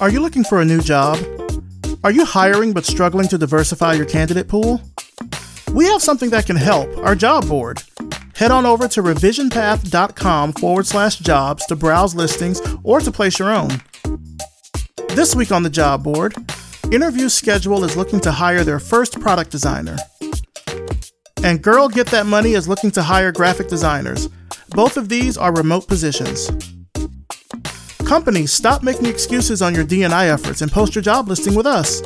Are you looking for a new job? Are you hiring but struggling to diversify your candidate pool? We have something that can help our job board. Head on over to revisionpath.com forward slash jobs to browse listings or to place your own. This week on the job board, Interview Schedule is looking to hire their first product designer. And Girl Get That Money is looking to hire graphic designers. Both of these are remote positions. Companies, stop making excuses on your D&I efforts and post your job listing with us.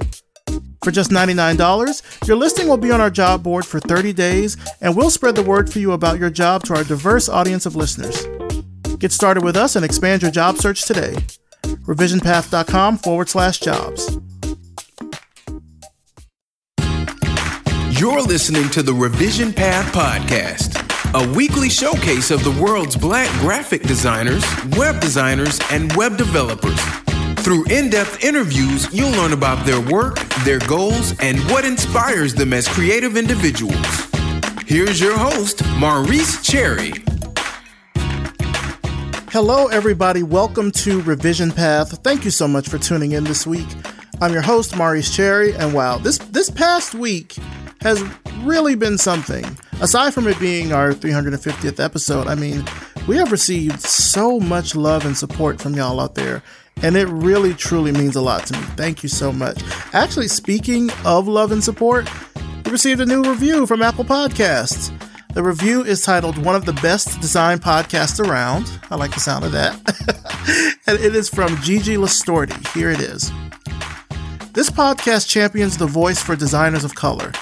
For just $99, your listing will be on our job board for 30 days, and we'll spread the word for you about your job to our diverse audience of listeners. Get started with us and expand your job search today. Revisionpath.com forward slash jobs. You're listening to the Revision Path Podcast a weekly showcase of the world's black graphic designers, web designers, and web developers. Through in depth interviews, you'll learn about their work, their goals, and what inspires them as creative individuals. Here's your host, Maurice Cherry. Hello, everybody. Welcome to Revision Path. Thank you so much for tuning in this week. I'm your host, Maurice Cherry, and wow, this this past week has really been something. Aside from it being our 350th episode, I mean, we have received so much love and support from y'all out there. And it really, truly means a lot to me. Thank you so much. Actually, speaking of love and support, we received a new review from Apple Podcasts. The review is titled One of the Best Design Podcasts Around. I like the sound of that. and it is from Gigi Lastorti. Here it is. This podcast champions the voice for designers of color.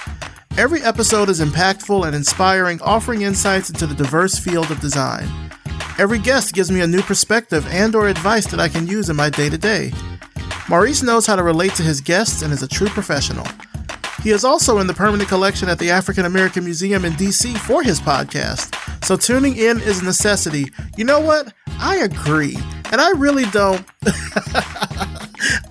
Every episode is impactful and inspiring, offering insights into the diverse field of design. Every guest gives me a new perspective and or advice that I can use in my day-to-day. Maurice knows how to relate to his guests and is a true professional. He is also in the permanent collection at the African American Museum in DC for his podcast. So tuning in is a necessity. You know what? I agree. And I really don't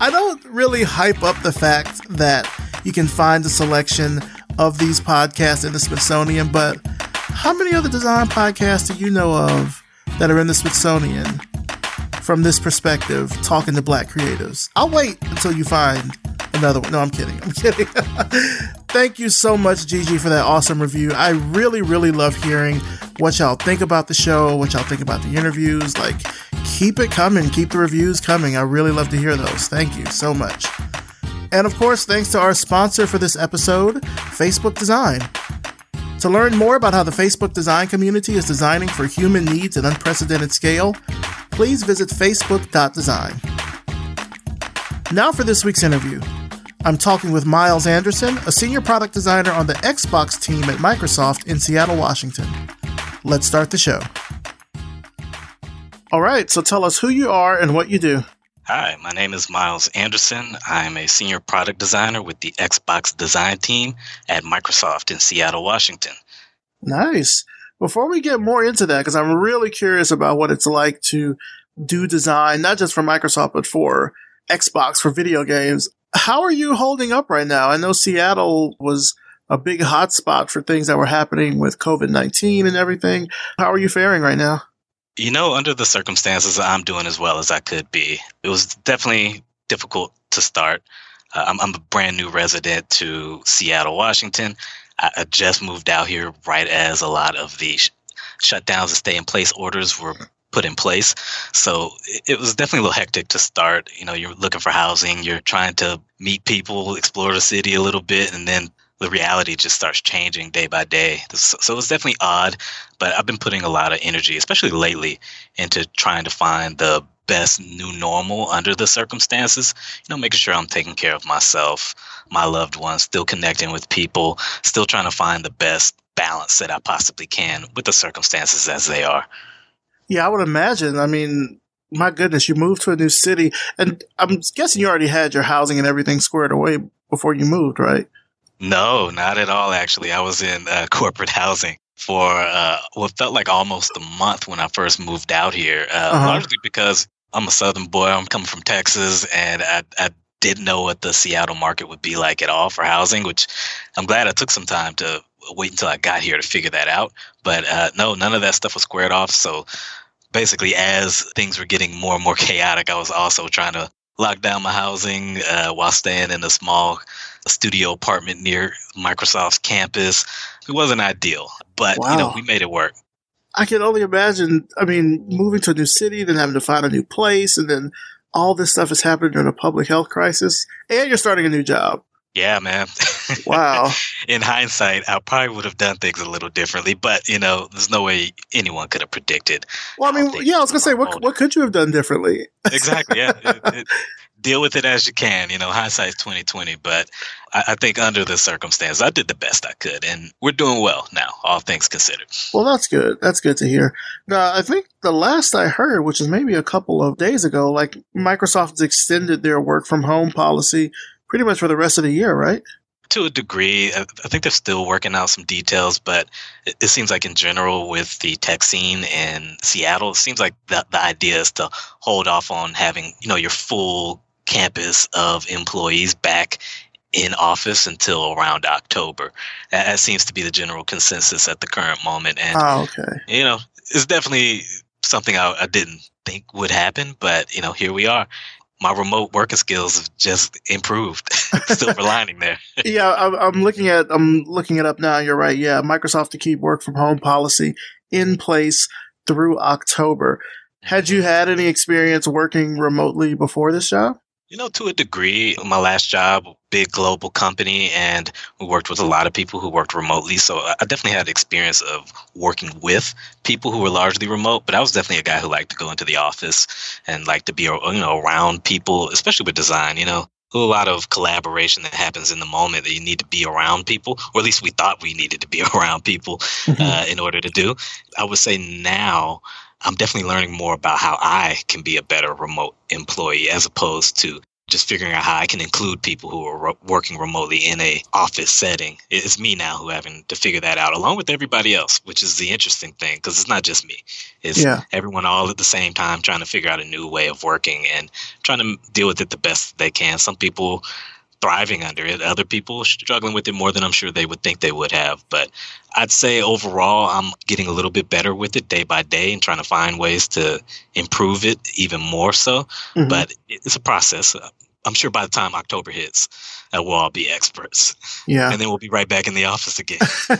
I don't really hype up the fact that you can find a selection of these podcasts in the Smithsonian, but how many other design podcasts do you know of that are in the Smithsonian from this perspective, talking to black creatives? I'll wait until you find another one. No, I'm kidding. I'm kidding. Thank you so much, Gigi, for that awesome review. I really, really love hearing what y'all think about the show, what y'all think about the interviews. Like, keep it coming, keep the reviews coming. I really love to hear those. Thank you so much. And of course, thanks to our sponsor for this episode, Facebook Design. To learn more about how the Facebook design community is designing for human needs at unprecedented scale, please visit facebook.design. Now for this week's interview. I'm talking with Miles Anderson, a senior product designer on the Xbox team at Microsoft in Seattle, Washington. Let's start the show. All right, so tell us who you are and what you do. Hi, my name is Miles Anderson. I'm a senior product designer with the Xbox design team at Microsoft in Seattle, Washington. Nice. Before we get more into that, because I'm really curious about what it's like to do design, not just for Microsoft, but for Xbox, for video games. How are you holding up right now? I know Seattle was a big hotspot for things that were happening with COVID 19 and everything. How are you faring right now? You know, under the circumstances, I'm doing as well as I could be. It was definitely difficult to start. Uh, I'm, I'm, a brand new resident to Seattle, Washington. I, I, just moved out here right as a lot of the sh- shutdowns and stay in place orders were put in place. So it, it was definitely a little hectic to start. You know, you're looking for housing, you're trying to meet people, explore the city a little bit, and then the reality just starts changing day by day. So it's definitely odd, but I've been putting a lot of energy, especially lately, into trying to find the best new normal under the circumstances. You know, making sure I'm taking care of myself, my loved ones, still connecting with people, still trying to find the best balance that I possibly can with the circumstances as they are. Yeah, I would imagine. I mean, my goodness, you moved to a new city, and I'm guessing you already had your housing and everything squared away before you moved, right? No, not at all. Actually, I was in uh, corporate housing for uh, what felt like almost a month when I first moved out here. Uh, uh-huh. Largely because I'm a Southern boy. I'm coming from Texas, and I, I didn't know what the Seattle market would be like at all for housing. Which I'm glad I took some time to wait until I got here to figure that out. But uh, no, none of that stuff was squared off. So basically, as things were getting more and more chaotic, I was also trying to lock down my housing uh, while staying in a small studio apartment near Microsoft's campus. It wasn't ideal, but wow. you know we made it work. I can only imagine. I mean, moving to a new city, then having to find a new place, and then all this stuff is happening during a public health crisis, and you're starting a new job. Yeah, man. Wow. In hindsight, I probably would have done things a little differently, but you know, there's no way anyone could have predicted. Well, I mean, yeah, I was gonna say, what what could you have done differently? exactly. Yeah. It, it, deal with it as you can. You know, hindsight's twenty twenty, but I, I, think under the circumstances, I did the best I could, and we're doing well now, all things considered. Well, that's good. That's good to hear. Now, I think the last I heard, which is maybe a couple of days ago, like Microsoft's extended their work from home policy pretty much for the rest of the year, right? To a degree, I think they're still working out some details, but it, it seems like in general with the tech scene in Seattle, it seems like the, the idea is to hold off on having you know your full campus of employees back in office until around October. That, that seems to be the general consensus at the current moment. And oh, okay. you know, it's definitely something I, I didn't think would happen, but you know, here we are my remote working skills have just improved. Silver lining there. yeah, I'm, I'm, looking at I'm looking it up now. You're right. Yeah, Microsoft to keep work from home policy in place through October. Had you mm-hmm. had any experience working remotely before this job? You know, to a degree, my last job, big global company, and we worked with a lot of people who worked remotely. So I definitely had experience of working with people who were largely remote. But I was definitely a guy who liked to go into the office and liked to be, you know, around people, especially with design. You know, a lot of collaboration that happens in the moment that you need to be around people, or at least we thought we needed to be around people mm-hmm. uh, in order to do. I would say now I'm definitely learning more about how I can be a better remote employee as opposed to just figuring out how I can include people who are ro- working remotely in a office setting. It's me now who having to figure that out along with everybody else, which is the interesting thing because it's not just me. It's yeah. everyone all at the same time trying to figure out a new way of working and trying to deal with it the best they can. Some people thriving under it. Other people struggling with it more than I'm sure they would think they would have. But I'd say overall, I'm getting a little bit better with it day by day and trying to find ways to improve it even more so. Mm-hmm. But it's a process. I'm sure by the time October hits, uh, we'll all be experts. Yeah. And then we'll be right back in the office again.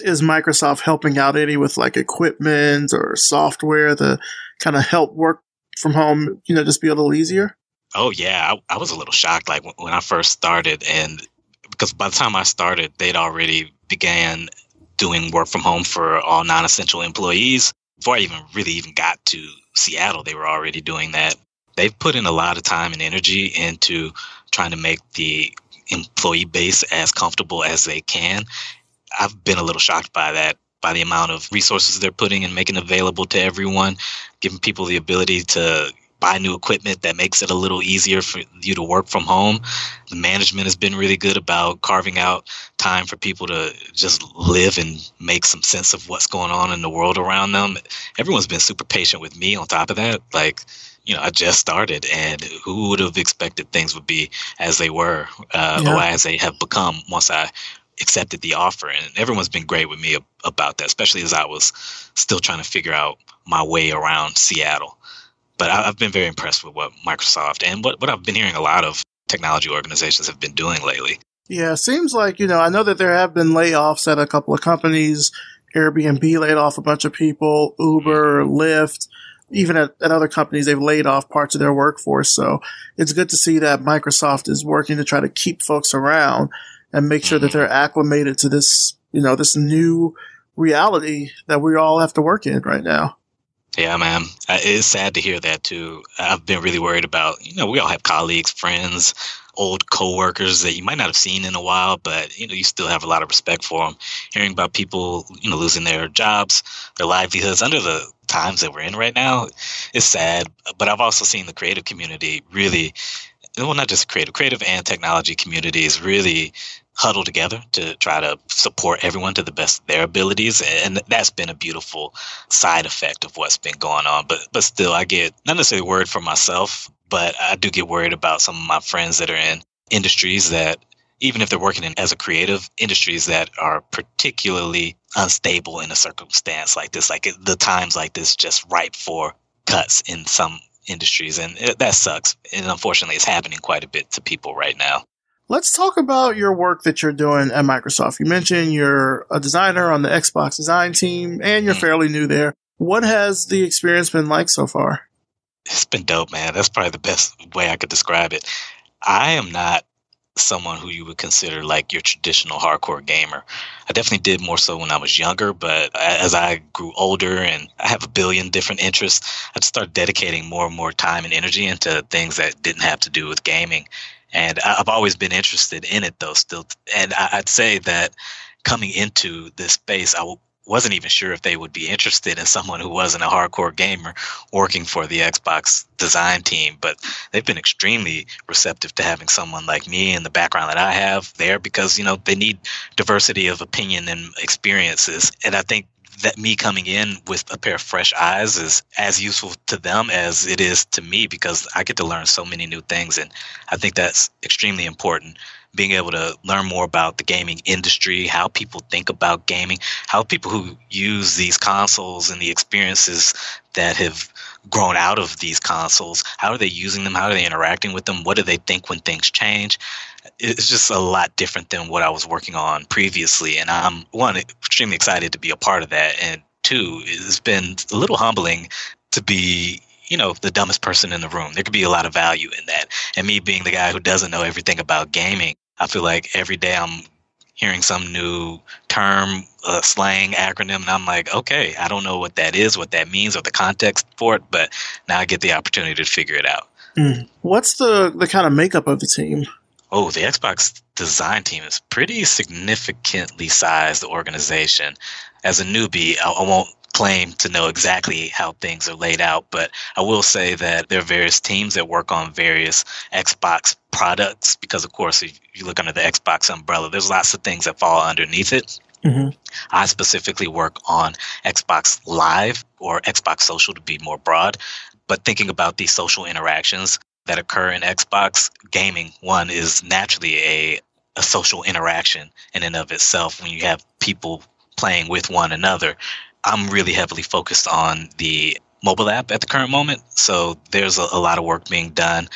Is Microsoft helping out any with like equipment or software to kind of help work from home, you know, just be a little easier? Oh yeah, I, I was a little shocked like when, when I first started, and because by the time I started, they'd already began doing work from home for all non-essential employees. Before I even really even got to Seattle, they were already doing that. They've put in a lot of time and energy into trying to make the employee base as comfortable as they can. I've been a little shocked by that by the amount of resources they're putting and making available to everyone, giving people the ability to buy new equipment that makes it a little easier for you to work from home. The management has been really good about carving out time for people to just live and make some sense of what's going on in the world around them. Everyone's been super patient with me on top of that. Like, you know, I just started, and who would have expected things would be as they were, uh, yeah. or as they have become once I accepted the offer. And everyone's been great with me about that, especially as I was still trying to figure out my way around Seattle but I, have been very impressed with what Microsoft and what, what I've been hearing a lot of technology organizations have been doing lately. Yeah, seems like, you know, I know that there have been layoffs at a couple of companies. Airbnb laid off a bunch of people, Uber, mm-hmm. Lyft, even at, at other companies, they've laid off parts of their workforce. So it's good to see that Microsoft is working to try to keep folks around and make sure mm-hmm. that they're acclimated to this, you know, this new reality that we all have to work in right now. Yeah, man. It's sad to hear that too. I've been really worried about, you know, we all have colleagues, friends, old coworkers that you might not have seen in a while, but you know, you still have a lot of respect for them. Hearing about people, you know, losing their jobs, their livelihoods under the times that we're in right now is sad. But I've also seen the creative community really well, not just creative, creative and technology communities really huddle together to try to support everyone to the best of their abilities and that's been a beautiful side effect of what's been going on but but still i get not necessarily worried for myself but i do get worried about some of my friends that are in industries that even if they're working in as a creative industries that are particularly unstable in a circumstance like this like the times like this just ripe for cuts in some industries, and it, that sucks. And unfortunately, it's happening quite a bit to people right now. Let's talk about your work that you're doing at Microsoft. You mentioned you're a designer on the Xbox design team, and you're mm fairly new there. What has the experience been like so far? It's been dope, man. That's probably the best way I could describe it. I am not someone who you would consider like your traditional hardcore gamer. I definitely did more so when I was younger, but as I grew older and I have a billion different interests, I just started dedicating more and more time and energy into things that didn't have to do with gaming. And I've always been interested in it though, still. And I'd say that coming into this space, I wasn't even sure if they would be interested in someone who wasn't a hardcore gamer working for the Xbox design team. But they've been extremely receptive to having someone like me and the background that I have there because, you know, they need diversity of opinion and experiences. And I think that me coming in with a pair of fresh eyes is as useful to them as it is to me because I get to learn so many new things. And I think that's extremely important being able to learn more about the gaming industry, how people think about gaming, how people who use these consoles and the experiences that have grown out of these consoles, how are they using them? How are they interacting with them? What do they think when things change? It's just a lot different than what I was working on previously. And I'm, one, extremely excited to be a part of that. And two, it's been a little humbling to be you know the dumbest person in the room there could be a lot of value in that and me being the guy who doesn't know everything about gaming I feel like every day I'm hearing some new term, uh, slang, acronym, and I'm like, okay, I don't know what that is, what that means, or the context for it, but now I get the opportunity to figure it out. Mm. What's the the kind of makeup of the team? Oh, the Xbox design team is pretty significantly sized organization. As a newbie, I, I won't claim to know exactly how things are laid out, but I will say that there are various teams that work on various Xbox products because, of course, if you look under the Xbox umbrella, there's lots of things that fall underneath it. Mm-hmm. I specifically work on Xbox Live or Xbox Social to be more broad, but thinking about these social interactions that occur in Xbox gaming, one is naturally a a social interaction in and of itself when you have people playing with one another I'm really heavily focused on the mobile app at the current moment. So there's a, a lot of work being done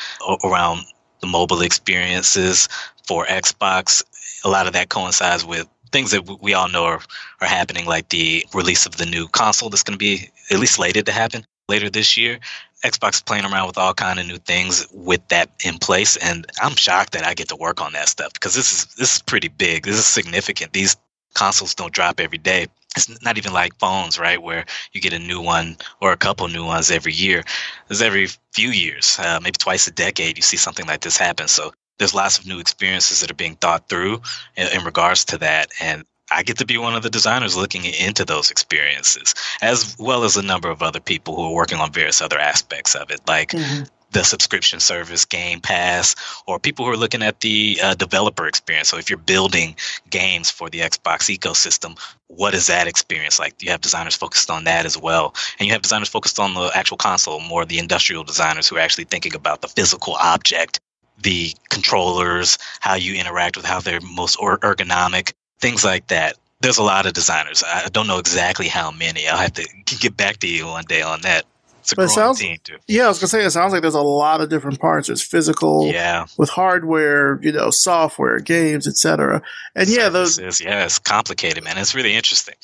around the mobile experiences for Xbox. A lot of that coincides with things that we all know are, are happening, like the release of the new console that's going to be at least slated to happen later this year. Xbox playing around with all kind of new things with that in place, and I'm shocked that I get to work on that stuff because this is this is pretty big. This is significant. These consoles don't drop every day it's not even like phones, right? Where you get a new one or a couple new ones every year. There's every few years, uh, maybe twice a decade, you see something like this happen. So there's lots of new experiences that are being thought through in, in regards to that. And I get to be one of the designers looking into those experiences, as well as a number of other people who are working on various other aspects of it, like mm-hmm the subscription service Game Pass, or people who are looking at the uh, developer experience. So if you're building games for the Xbox ecosystem, what is that experience like? You have designers focused on that as well, and you have designers focused on the actual console, more the industrial designers who are actually thinking about the physical object, the controllers, how you interact with how they're most ergonomic, things like that. There's a lot of designers. I don't know exactly how many. I'll have to get back to you one day on that. It's a but sounds, team too. Yeah, I was gonna say it sounds like there's a lot of different parts. There's physical, yeah, with hardware, you know, software, games, etc. And yeah, those yeah, it's complicated, man. It's really interesting.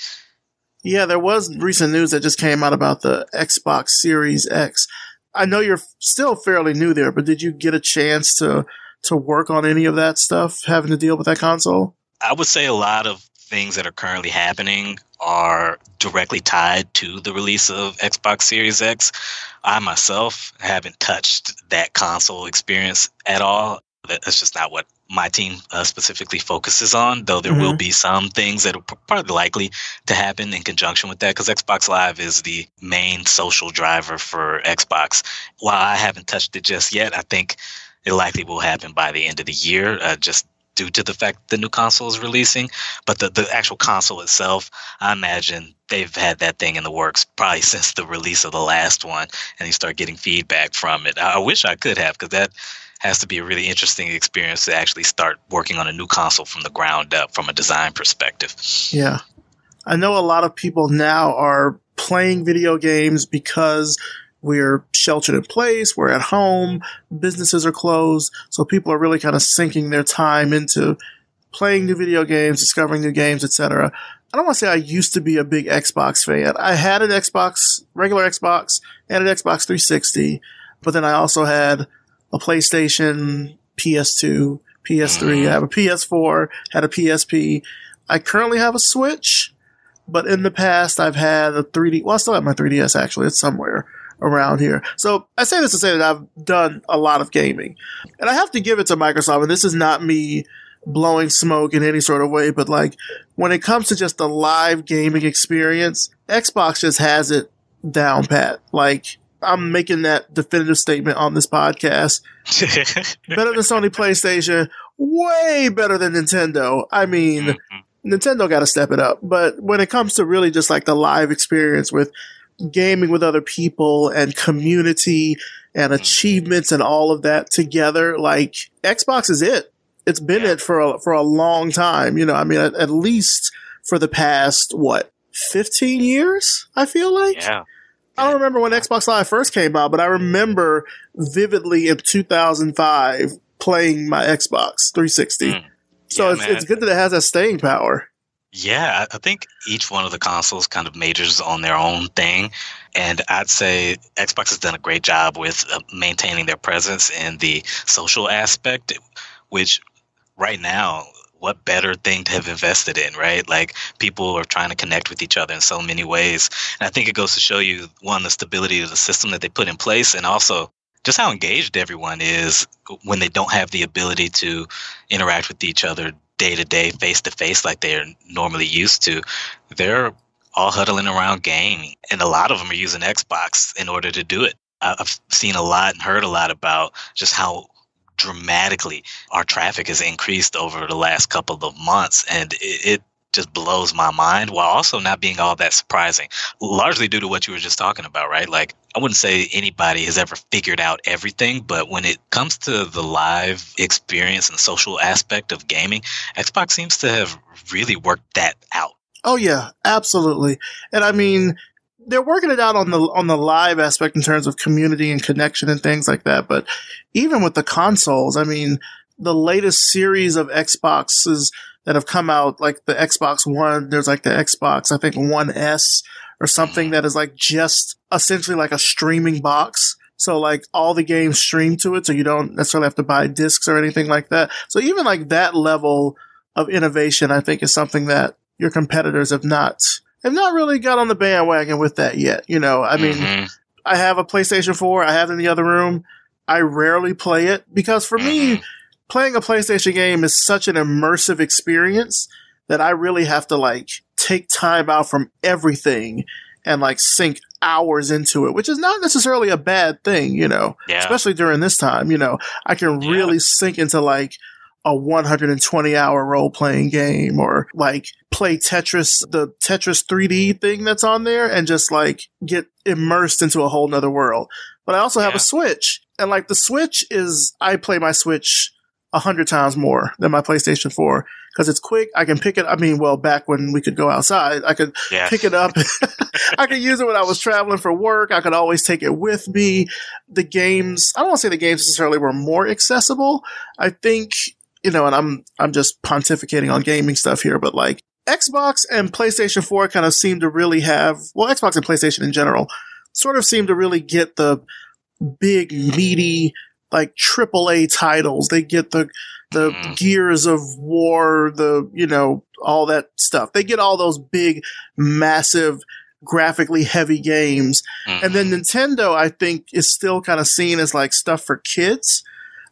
Yeah, there was recent news that just came out about the Xbox Series X. I know you're still fairly new there, but did you get a chance to to work on any of that stuff having to deal with that console? I would say a lot of things that are currently happening are directly tied to the release of Xbox Series X. I myself haven't touched that console experience at all. That's just not what my team uh, specifically focuses on, though there mm-hmm. will be some things that are probably likely to happen in conjunction with that because Xbox Live is the main social driver for Xbox. While I haven't touched it just yet, I think it likely will happen by the end of the year, uh, just due to the fact the new console is releasing. But the, the actual console itself, I imagine they've had that thing in the works probably since the release of the last one, and you start getting feedback from it. I, I wish I could have, because that has to be a really interesting experience to actually start working on a new console from the ground up from a design perspective. Yeah. I know a lot of people now are playing video games because we're sheltered in place, we're at home, businesses are closed, so people are really kind of sinking their time into playing new video games, discovering new games, etc. I don't want to say I used to be a big Xbox fan. I had an Xbox, regular Xbox, and an Xbox 360, but then I also had a PlayStation, PS2, PS3. Mm-hmm. I have a PS4, had a PSP. I currently have a Switch, but in the past I've had a 3D. Well, I still have my 3DS actually. It's somewhere around here. So I say this to say that I've done a lot of gaming, and I have to give it to Microsoft. And this is not me blowing smoke in any sort of way, but like when it comes to just the live gaming experience, Xbox just has it down pat. Like I'm making that definitive statement on this podcast. better than Sony PlayStation, way better than Nintendo. I mean, mm-hmm. Nintendo got to step it up. But when it comes to really just like the live experience with gaming with other people and community and mm-hmm. achievements and all of that together, like Xbox is it. It's been yeah. it for a, for a long time. You know, I mean, at, at least for the past, what, 15 years, I feel like? Yeah. I don't remember when Xbox Live first came out, but I remember vividly in 2005 playing my Xbox 360. Mm. So yeah, it's, it's good that it has that staying power. Yeah, I think each one of the consoles kind of majors on their own thing. And I'd say Xbox has done a great job with uh, maintaining their presence in the social aspect, which right now what better thing to have invested in, right? Like people are trying to connect with each other in so many ways. And I think it goes to show you one, the stability of the system that they put in place, and also just how engaged everyone is when they don't have the ability to interact with each other day to day, face to face, like they're normally used to. They're all huddling around gaming, and a lot of them are using Xbox in order to do it. I've seen a lot and heard a lot about just how dramatically our traffic has increased over the last couple of months and it, it just blows my mind while also not being all that surprising largely due to what you were just talking about right like i wouldn't say anybody has ever figured out everything but when it comes to the live experience and social aspect of gaming xbox seems to have really worked that out oh yeah absolutely and i mean they're working it out on the on the live aspect in terms of community and connection and things like that. But even with the consoles, I mean, the latest series of Xboxes that have come out, like the Xbox One, there's like the Xbox, I think One S or something that is like just essentially like a streaming box. So like all the games stream to it, so you don't necessarily have to buy discs or anything like that. So even like that level of innovation, I think is something that your competitors have not have not really got on the bandwagon with that yet. You know, I mean, mm-hmm. I have a PlayStation 4, I have it in the other room. I rarely play it because for mm-hmm. me, playing a PlayStation game is such an immersive experience that I really have to like take time out from everything and like sink hours into it, which is not necessarily a bad thing, you know, yeah. especially during this time, you know, I can yeah. really sink into like a 120 hour role playing game or like play Tetris, the Tetris 3D thing that's on there and just like get immersed into a whole nother world. But I also have yeah. a Switch and like the Switch is, I play my Switch a hundred times more than my PlayStation 4 because it's quick. I can pick it. I mean, well, back when we could go outside, I could yeah. pick it up. I could use it when I was traveling for work. I could always take it with me. The games, I don't want to say the games necessarily were more accessible. I think you know, and I'm I'm just pontificating on gaming stuff here, but like Xbox and PlayStation 4 kind of seem to really have well, Xbox and PlayStation in general sort of seem to really get the big meaty like triple A titles. They get the the mm. Gears of War, the you know all that stuff. They get all those big, massive, graphically heavy games, mm-hmm. and then mm-hmm. Nintendo, I think, is still kind of seen as like stuff for kids.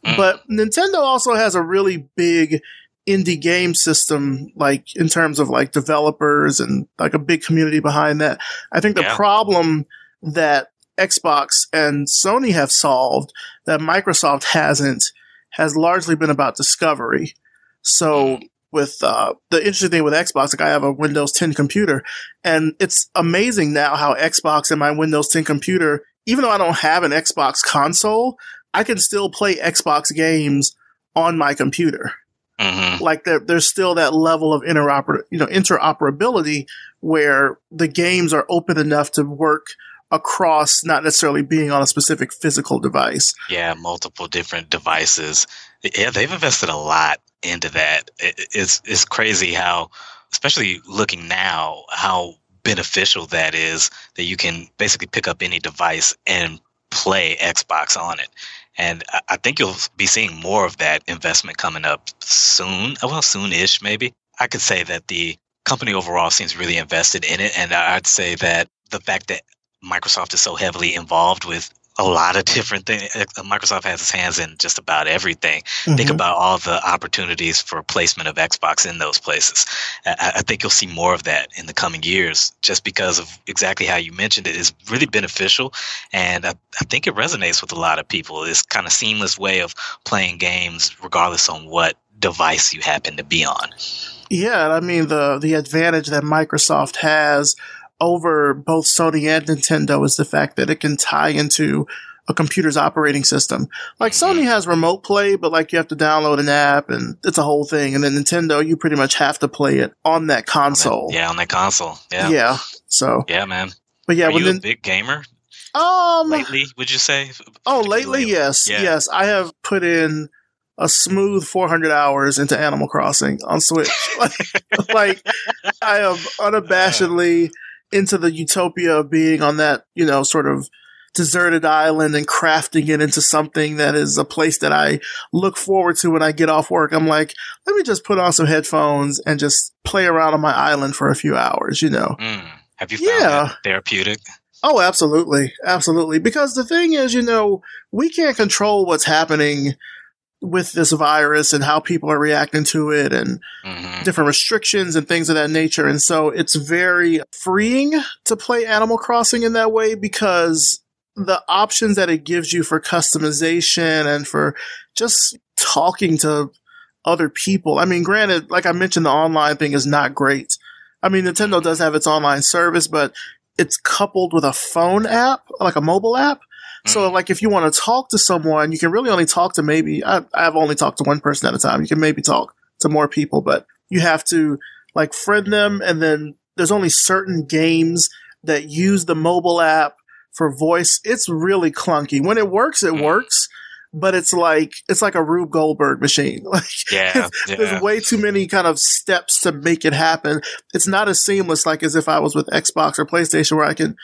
Mm. But Nintendo also has a really big indie game system, like in terms of like developers and like a big community behind that. I think the yeah. problem that Xbox and Sony have solved that Microsoft hasn't has largely been about discovery. So with uh, the interesting thing with Xbox, like I have a Windows 10 computer, and it's amazing now how Xbox and my Windows 10 computer, even though I don't have an Xbox console, I can still play Xbox games on my computer. Mm-hmm. Like there, there's still that level of interoper, you know, interoperability where the games are open enough to work across not necessarily being on a specific physical device. Yeah, multiple different devices. Yeah, they've invested a lot into that. It's it's crazy how, especially looking now, how beneficial that is that you can basically pick up any device and play Xbox on it. And I think you'll be seeing more of that investment coming up soon. Uh, well, soon-ish, maybe. I could say that the company overall seems really invested in it, and I'd say that the fact that Microsoft is so heavily involved with a lot of different things. Uh, Microsoft has its hands in just about everything. Mm-hmm. Think about all the opportunities for placement of Xbox in those places. I, I, think you'll see more of that in the coming years, just because of exactly how you mentioned it is really beneficial, and I, I think it resonates with a lot of people. This kind of seamless way of playing games, regardless on what device you happen to be on. Yeah, I mean the the advantage that Microsoft has over both Sony and Nintendo is the fact that it can tie into a computer's operating system. Like mm-hmm. Sony has remote play, but like you have to download an app and it's a whole thing. And then Nintendo, you pretty much have to play it on that console. On that, yeah, on that console. Yeah. Yeah. So. Yeah, man. But yeah, Are you a big gamer? Um. Lately, would you say? Oh, lately, yes, yeah. yes. I have put in a smooth 400 hours into Animal Crossing on Switch. like, like I am unabashedly into the utopia of being on that, you know, sort of deserted island and crafting it into something that is a place that I look forward to when I get off work. I'm like, let me just put on some headphones and just play around on my island for a few hours, you know. Mm. Have you found yeah. therapeutic? Oh, absolutely. Absolutely. Because the thing is, you know, we can't control what's happening with this virus and how people are reacting to it and mm-hmm. different restrictions and things of that nature. And so it's very freeing to play Animal Crossing in that way because the options that it gives you for customization and for just talking to other people. I mean, granted, like I mentioned, the online thing is not great. I mean, Nintendo does have its online service, but it's coupled with a phone app, like a mobile app. So mm. like if you want to talk to someone, you can really only talk to maybe I, I've only talked to one person at a time. You can maybe talk to more people, but you have to like friend them and then there's only certain games that use the mobile app for voice. It's really clunky. When it works, it mm. works, but it's like it's like a Rube Goldberg machine. Like yeah, yeah, there's way too many kind of steps to make it happen. It's not as seamless like as if I was with Xbox or PlayStation where I can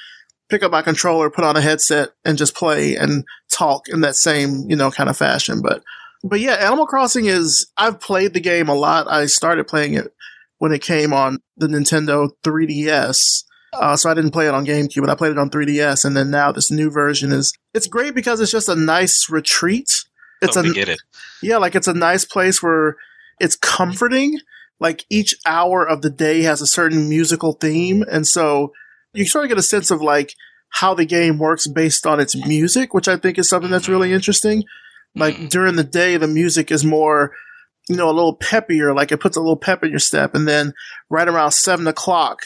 pick up my controller, put on a headset, and just play and talk in that same, you know, kind of fashion. But, but yeah, Animal Crossing is, I've played the game a lot. I started playing it when it came on the Nintendo 3DS. Uh, so I didn't play it on GameCube, but I played it on 3DS. And then now this new version is, it's great because it's just a nice retreat. It's a, get it. Yeah, like it's a nice place where it's comforting. Like each hour of the day has a certain musical theme. And so you sort of get a sense of like how the game works based on its music, which I think is something that's really interesting. Like mm. during the day, the music is more, you know, a little peppier, like it puts a little pep in your step. And then right around seven o'clock,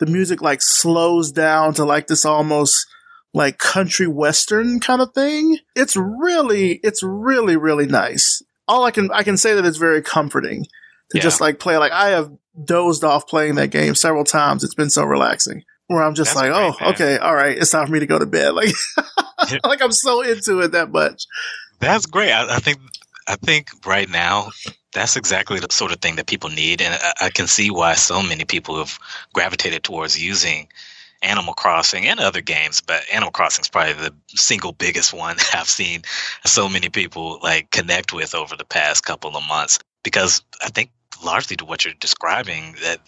the music like slows down to like this almost like country western kind of thing. It's really, it's really, really nice. All I can, I can say that it's very comforting to yeah. just like play. Like I have dozed off playing that game several times. It's been so relaxing where I'm just That's like, great, oh, man. okay, all right, it's time for me to go to bed. Like, like I'm so into it that much. That's great. I, I, think, I think right now, that's exactly the sort of thing that people need, and I, I can see why so many people have gravitated towards using Animal Crossing and other games, but Animal Crossing is probably the single biggest one I've seen so many people like connect with over the past couple of months because I think largely to what you're describing that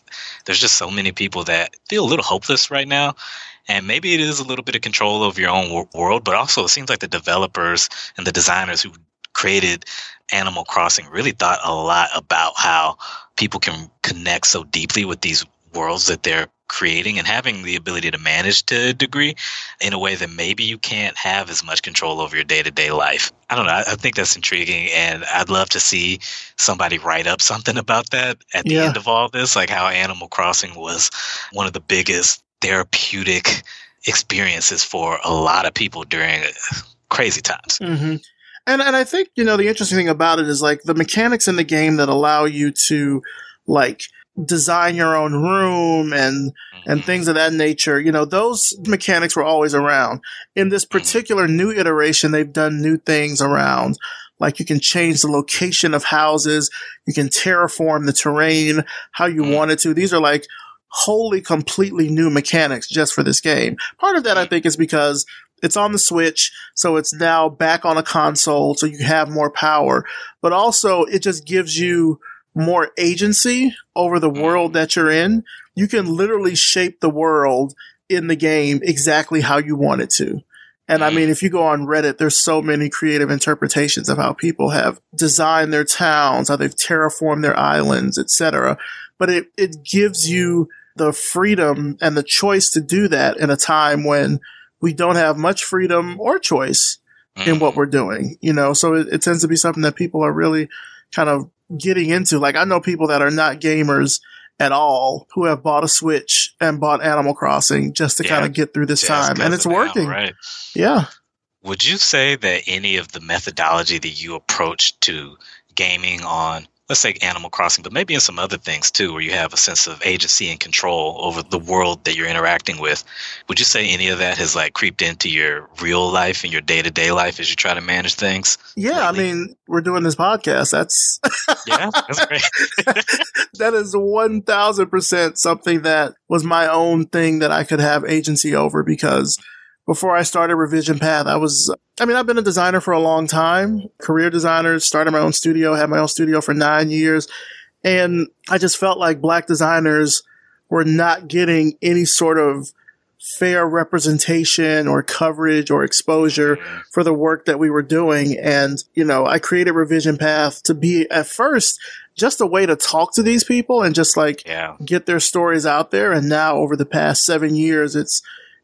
there's just so many people that feel a little hopeless right now. And maybe it is a little bit of control of your own world but also it seems like the developers and the designers who created animal crossing really thought a lot about how people can connect so deeply with these worlds that they're creating and having the ability to manage to a degree in a way that maybe you can't have as much control over your day to day life. I don't know. I, I, think that's intriguing. And I'd love to see somebody write up something about that at the yeah. end of all this, like how Animal Crossing was one of the biggest therapeutic experiences for a lot of people during crazy times. Mm-hmm. And, and I think, you know, the interesting thing about it is like the mechanics in the game that allow you to like design your own room and and things of that nature. You know, those mechanics were always around. In this particular new iteration, they've done new things around. Like you can change the location of houses, you can terraform the terrain how you Mhm. want it to. These are like wholly completely new mechanics just for this game. Part of that I think is because it's on the Switch, so it's now back on a console, so you have more power. But also it just gives you more agency over the world that you're in. You can literally shape the world in the game exactly how you want it to. And I Mhm. mean, if you go on Reddit, there's so many creative interpretations of how people have designed their towns, how they've terraformed their islands, etc. But it, it gives you the freedom and the choice to do that in a time when we don't have much freedom or choice in what we're doing, you know? So it, it tends to be something that people are really kind of getting into. Like I know people that are not gamers at all who have bought a Switch and bought Animal Crossing just to Yeah. kind of get through this time. and it's of now, working. right? Yeah. Would you say that any of the methodology that you approach to gaming on, let's say Animal Crossing, but maybe in some other things too, where you have a sense of agency and control over the world that you're interacting with, would you say any of that has like creeped into your real life and your day to day life as you try to manage things? Yeah. I mean, we're doing this podcast. That's, Yeah, that's great. that is 1000% something that was my own thing that I could have agency over because before I started Revision Path, I was, I mean, I've been a designer for a long time, career designer, started my own studio, had my own studio for nine years. And I just felt like black designers were not getting any sort of fair representation or coverage or exposure for the work that we were doing. And, you know, I created Revision Path to be at first just a way to talk to these people and just like Yeah. get their stories out there. And now over the past seven years, it's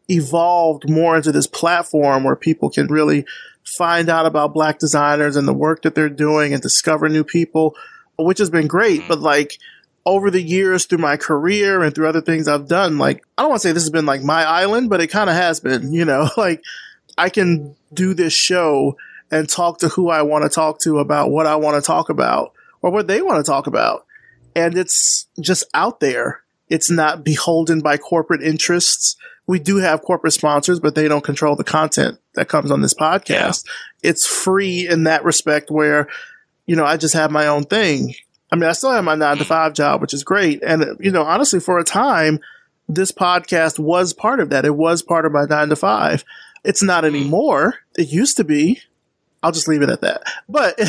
evolved more into this platform where people can really find out about black designers and the work that they're doing and discover new people, which has been great. Mhm. But like over the years through my career and through other things I've done, like I don't want to say this has been like my island, but it kind of has been, you know, like I can do this show and talk to who I want to talk to about what I want to talk about or what they want to talk about. And it's just out there. It's not beholden by corporate interests. We do have corporate sponsors, but they don't control the content that comes on this podcast. It's free in that respect where, you know, I just have my own thing. I mean, I still have my nine to five job, which is great. And, you know, honestly, for a time, this podcast was part of that. It was part of my nine to five. It's not anymore. It used to be. I'll just leave it at that. But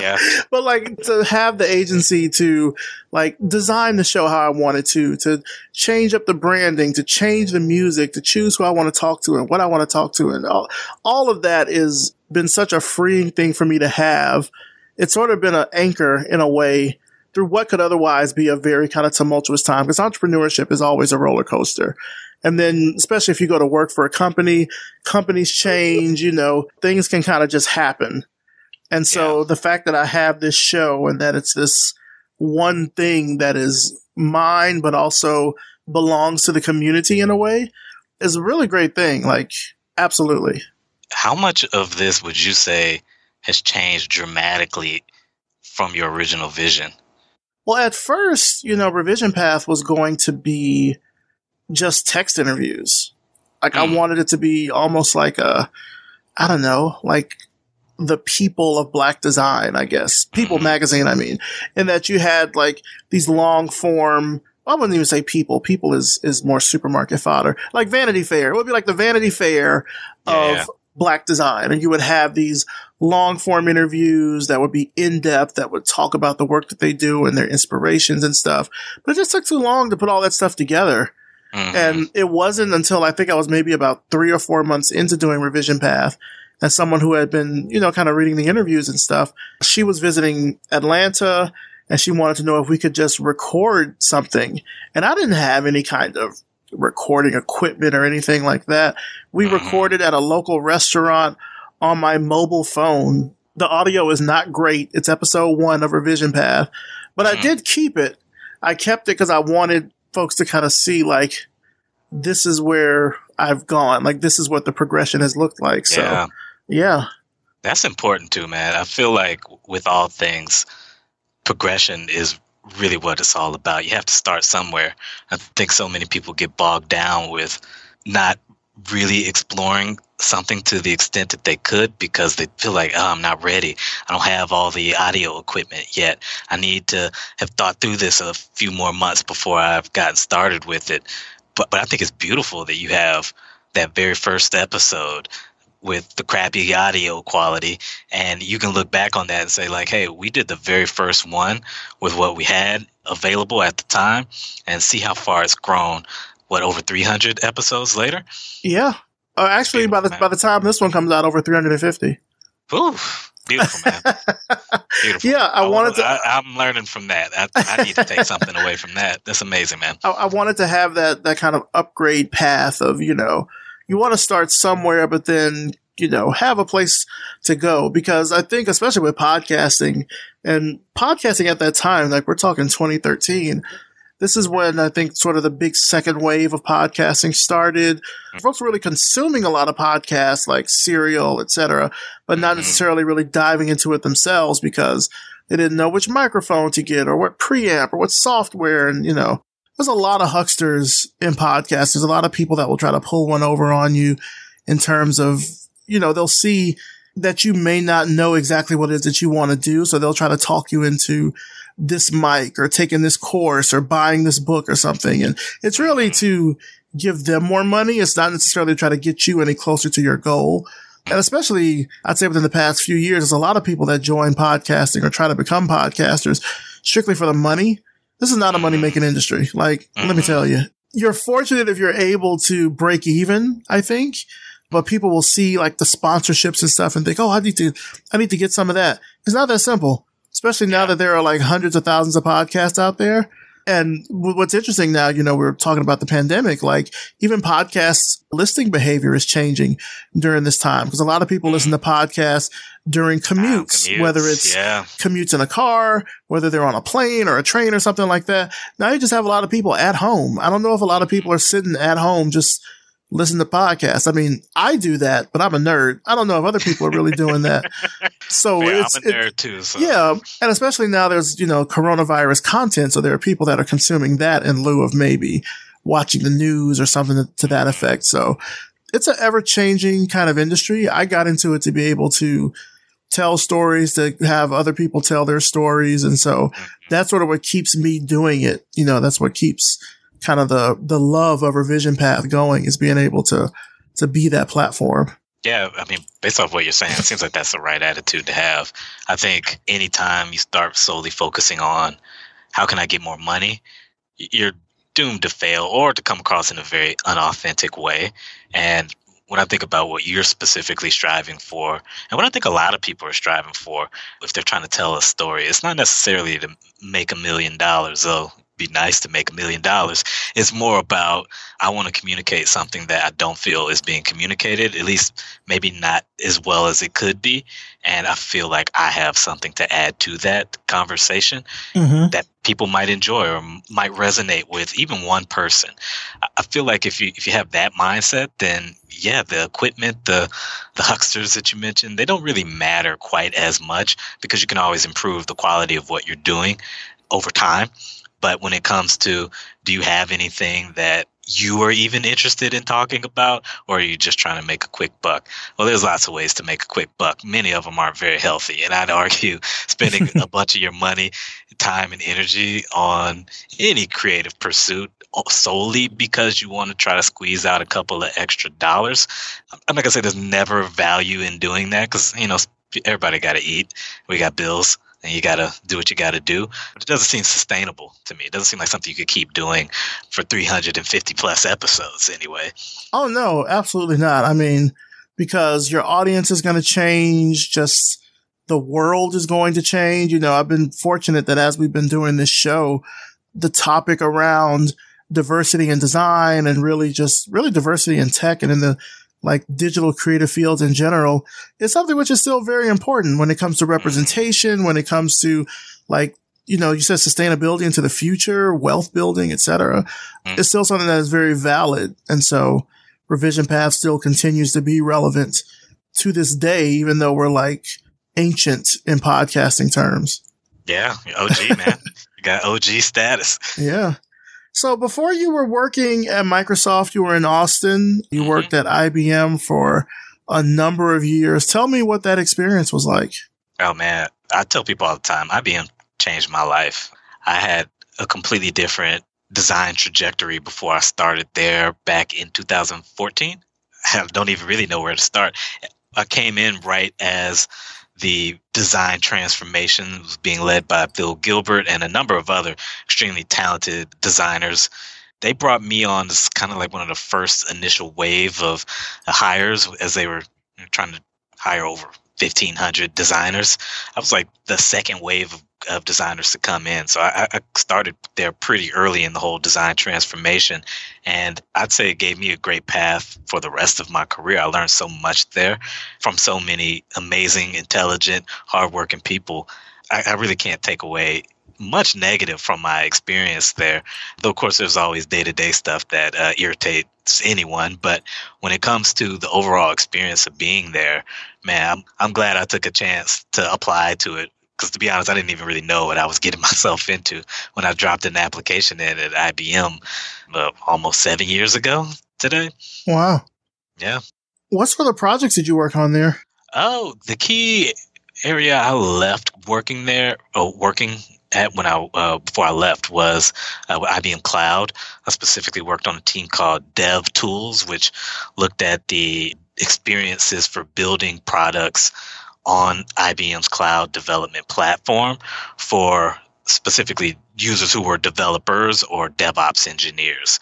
Yeah. but like to have the agency to like design the show how I wanted to, to change up the branding, to change the music, to choose who I want to talk to and what I want to talk to, and all all of that is been such a freeing thing for me to have. It's sort of been an anchor in a way through what could otherwise be a very kind of tumultuous time because entrepreneurship is always a roller coaster. And then, especially if you go to work for a company, companies change, you know, things can kind of just happen. And so Yeah. the fact that I have this show and that it's this one thing that is mine, but also belongs to the community in a way is a really great thing. Like, absolutely. How much of this would you say has changed dramatically from your original vision? Well, at first, you know, Revision Path was going to be just text interviews. Like, I Mm. wanted it to be almost like a, I don't know, like the people of black design, I guess. People Mhm. magazine, I mean. And that you had like these long form, I wouldn't even say people. People is, is more supermarket fodder. Like Vanity Fair. It would be like the Vanity Fair Yeah. Black design. And you would have these long form interviews that would be in depth, that would talk about the work that they do and their inspirations and stuff. But it just took too long to put all that stuff together. Mhm. And it wasn't until I think I was maybe about three or four months into doing Revision Path as someone who had been, you know, kind of reading the interviews and stuff. She was visiting Atlanta and she wanted to know if we could just record something. And I didn't have any kind of recording equipment or anything like that. We recorded at a local restaurant on my mobile phone. The audio is not great. It's episode one of Revision Path, but I Mhm. did keep it. I kept it because I wanted folks to kind of see like, this is where I've gone. Like, this is what the progression has looked like. So, yeah. yeah. That's important too, man. I feel like with all things, progression is really what it's all about. You have to start somewhere. I think so many people get bogged down with not really exploring something to the extent that they could because they feel like, oh, I'm not ready. I don't have all the audio equipment yet. I need to have thought through this a few more months before I've gotten started with it. But but I think it's beautiful that you have that very first episode with the crappy audio quality and you can look back on that and say like hey we did the very first one with what we had available at the time and see how far it's grown what over 300 episodes later yeah uh, actually by the man. by the time this one comes out over 350 Oof. Beautiful, man. Beautiful. Yeah, I, I wanted to. I, am learning from that. I, I, need to take something away from that. That's amazing, man. I, I wanted to have that that kind of upgrade path of you know you want to start somewhere, but then, you know, have a place to go because I think, especially with podcasting and podcasting at that time, like we're talking 2013, this is when I think sort of the big second wave of podcasting started. Folks were really consuming a lot of podcasts like Serial, etc., but not mm-hmm. necessarily really diving into it themselves because they didn't know which microphone to get or what preamp or what software and, you know, there's a lot of hucksters in podcasts. There's a lot of people that will try to pull one over on you in terms of, you know, they'll see that you may not know exactly what it is that you want to do. So they'll try to talk you into this mic or taking this course or buying this book or something. And it's really to give them more money. It's not necessarily to try to get you any closer to your goal. And especially, I'd say within the past few years, there's a lot of people that join podcasting or try to become podcasters strictly for the money this is not a money making industry. Like, mm-hmm. let me tell you, you're fortunate if you're able to break even, I think, but people will see like the sponsorships and stuff and think, Oh, I need to, I need to get some of that. It's not that simple, especially now that there are like hundreds of thousands of podcasts out there. And what's interesting now, you know, we're talking about the pandemic, like even podcasts listing behavior is changing during this time because a lot of people mm. listen to podcasts during commutes, commutes whether it's yeah. commutes in a car, whether they're on a plane or a train or something like that. Now you just have a lot of people at home. I don't know if a lot of people are sitting at home just listen to podcasts. I mean, I do that, but I'm a nerd. I don't know if other people are really doing that. So yeah, it's, I'm a nerd too. So. Yeah, and especially now there's you know coronavirus content, so there are people that are consuming that in lieu of maybe watching the news or something to that effect. So it's an ever changing kind of industry. I got into it to be able to tell stories, to have other people tell their stories, and so mm-hmm. that's sort of what keeps me doing it. You know, that's what keeps kind of the the love of revision path going is being able to to be that platform. Yeah, I mean, based off what you're saying, it seems like that's the right attitude to have. I think anytime you start solely focusing on how can I get more money, you're doomed to fail or to come across in a very unauthentic way. And when I think about what you're specifically striving for, and what I think a lot of people are striving for, if they're trying to tell a story, it's not necessarily to make a million dollars, though be nice to make a million dollars. It's more about I want to communicate something that I don't feel is being communicated, at least maybe not as well as it could be. And I feel like I have something to add to that conversation mm-hmm. that people might enjoy or might resonate with even one person. I feel like if you if you have that mindset, then yeah, the equipment, the the hucksters that you mentioned, they don't really matter quite as much because you can always improve the quality of what you're doing over time. But when it comes to do you have anything that you are even interested in talking about, or are you just trying to make a quick buck? Well, there's lots of ways to make a quick buck. Many of them aren't very healthy. And I'd argue spending a bunch of your money, time, and energy on any creative pursuit solely because you want to try to squeeze out a couple of extra dollars. I'm not going to say there's never value in doing that because, you know, everybody got to eat. We got bills and you got to do what you got to do. But it doesn't seem sustainable to me. It doesn't seem like something you could keep doing for 350 plus episodes anyway. Oh, no, absolutely not. I mean, because your audience is going to change, just the world is going to change. You know, I've been fortunate that as we've been doing this show, the topic around diversity in design and really just really diversity in tech and in the like digital creative fields in general is something which is still very important when it comes to representation, when it comes to like, you know, you said sustainability into the future, wealth building, etc. Mm. It's still something that is very valid. And so revision path still continues to be relevant to this day, even though we're like ancient in podcasting terms. Yeah. OG, man. you Got OG status. Yeah. So before you were working at Microsoft, you were in Austin. You mm-hmm. worked at IBM for a number of years. Tell me what that experience was like. Oh man, I tell people all the time, IBM changed my life. I had a completely different design trajectory before I started there back in 2014. I don't even really know where to start. I came in right as the design transformation was being led by Phil Gilbert and a number of other extremely talented designers. They brought me on as kind of like one of the first initial wave of hires as they were trying to hire over 1,500 designers. I was like the second wave of of designers to come in. So I, I, started there pretty early in the whole design transformation. And I'd say it gave me a great path for the rest of my career. I learned so much there from so many amazing, intelligent, hardworking people. I, I really can't take away much negative from my experience there. Though, of course, there's always day to day stuff that uh, irritates anyone. But when it comes to the overall experience of being there, man, I'm, I'm glad I took a chance to apply to it because to be honest, I didn't even really know what I was getting myself into when I dropped an application in at IBM uh, almost seven years ago today. Wow. Yeah. What sort of projects did you work on there? Oh, the key area I left working there, oh, working at when I uh, before I left was uh, IBM Cloud. I specifically worked on a team called Dev Tools, which looked at the experiences for building products on IBM's cloud development platform for specifically users who were developers or DevOps engineers.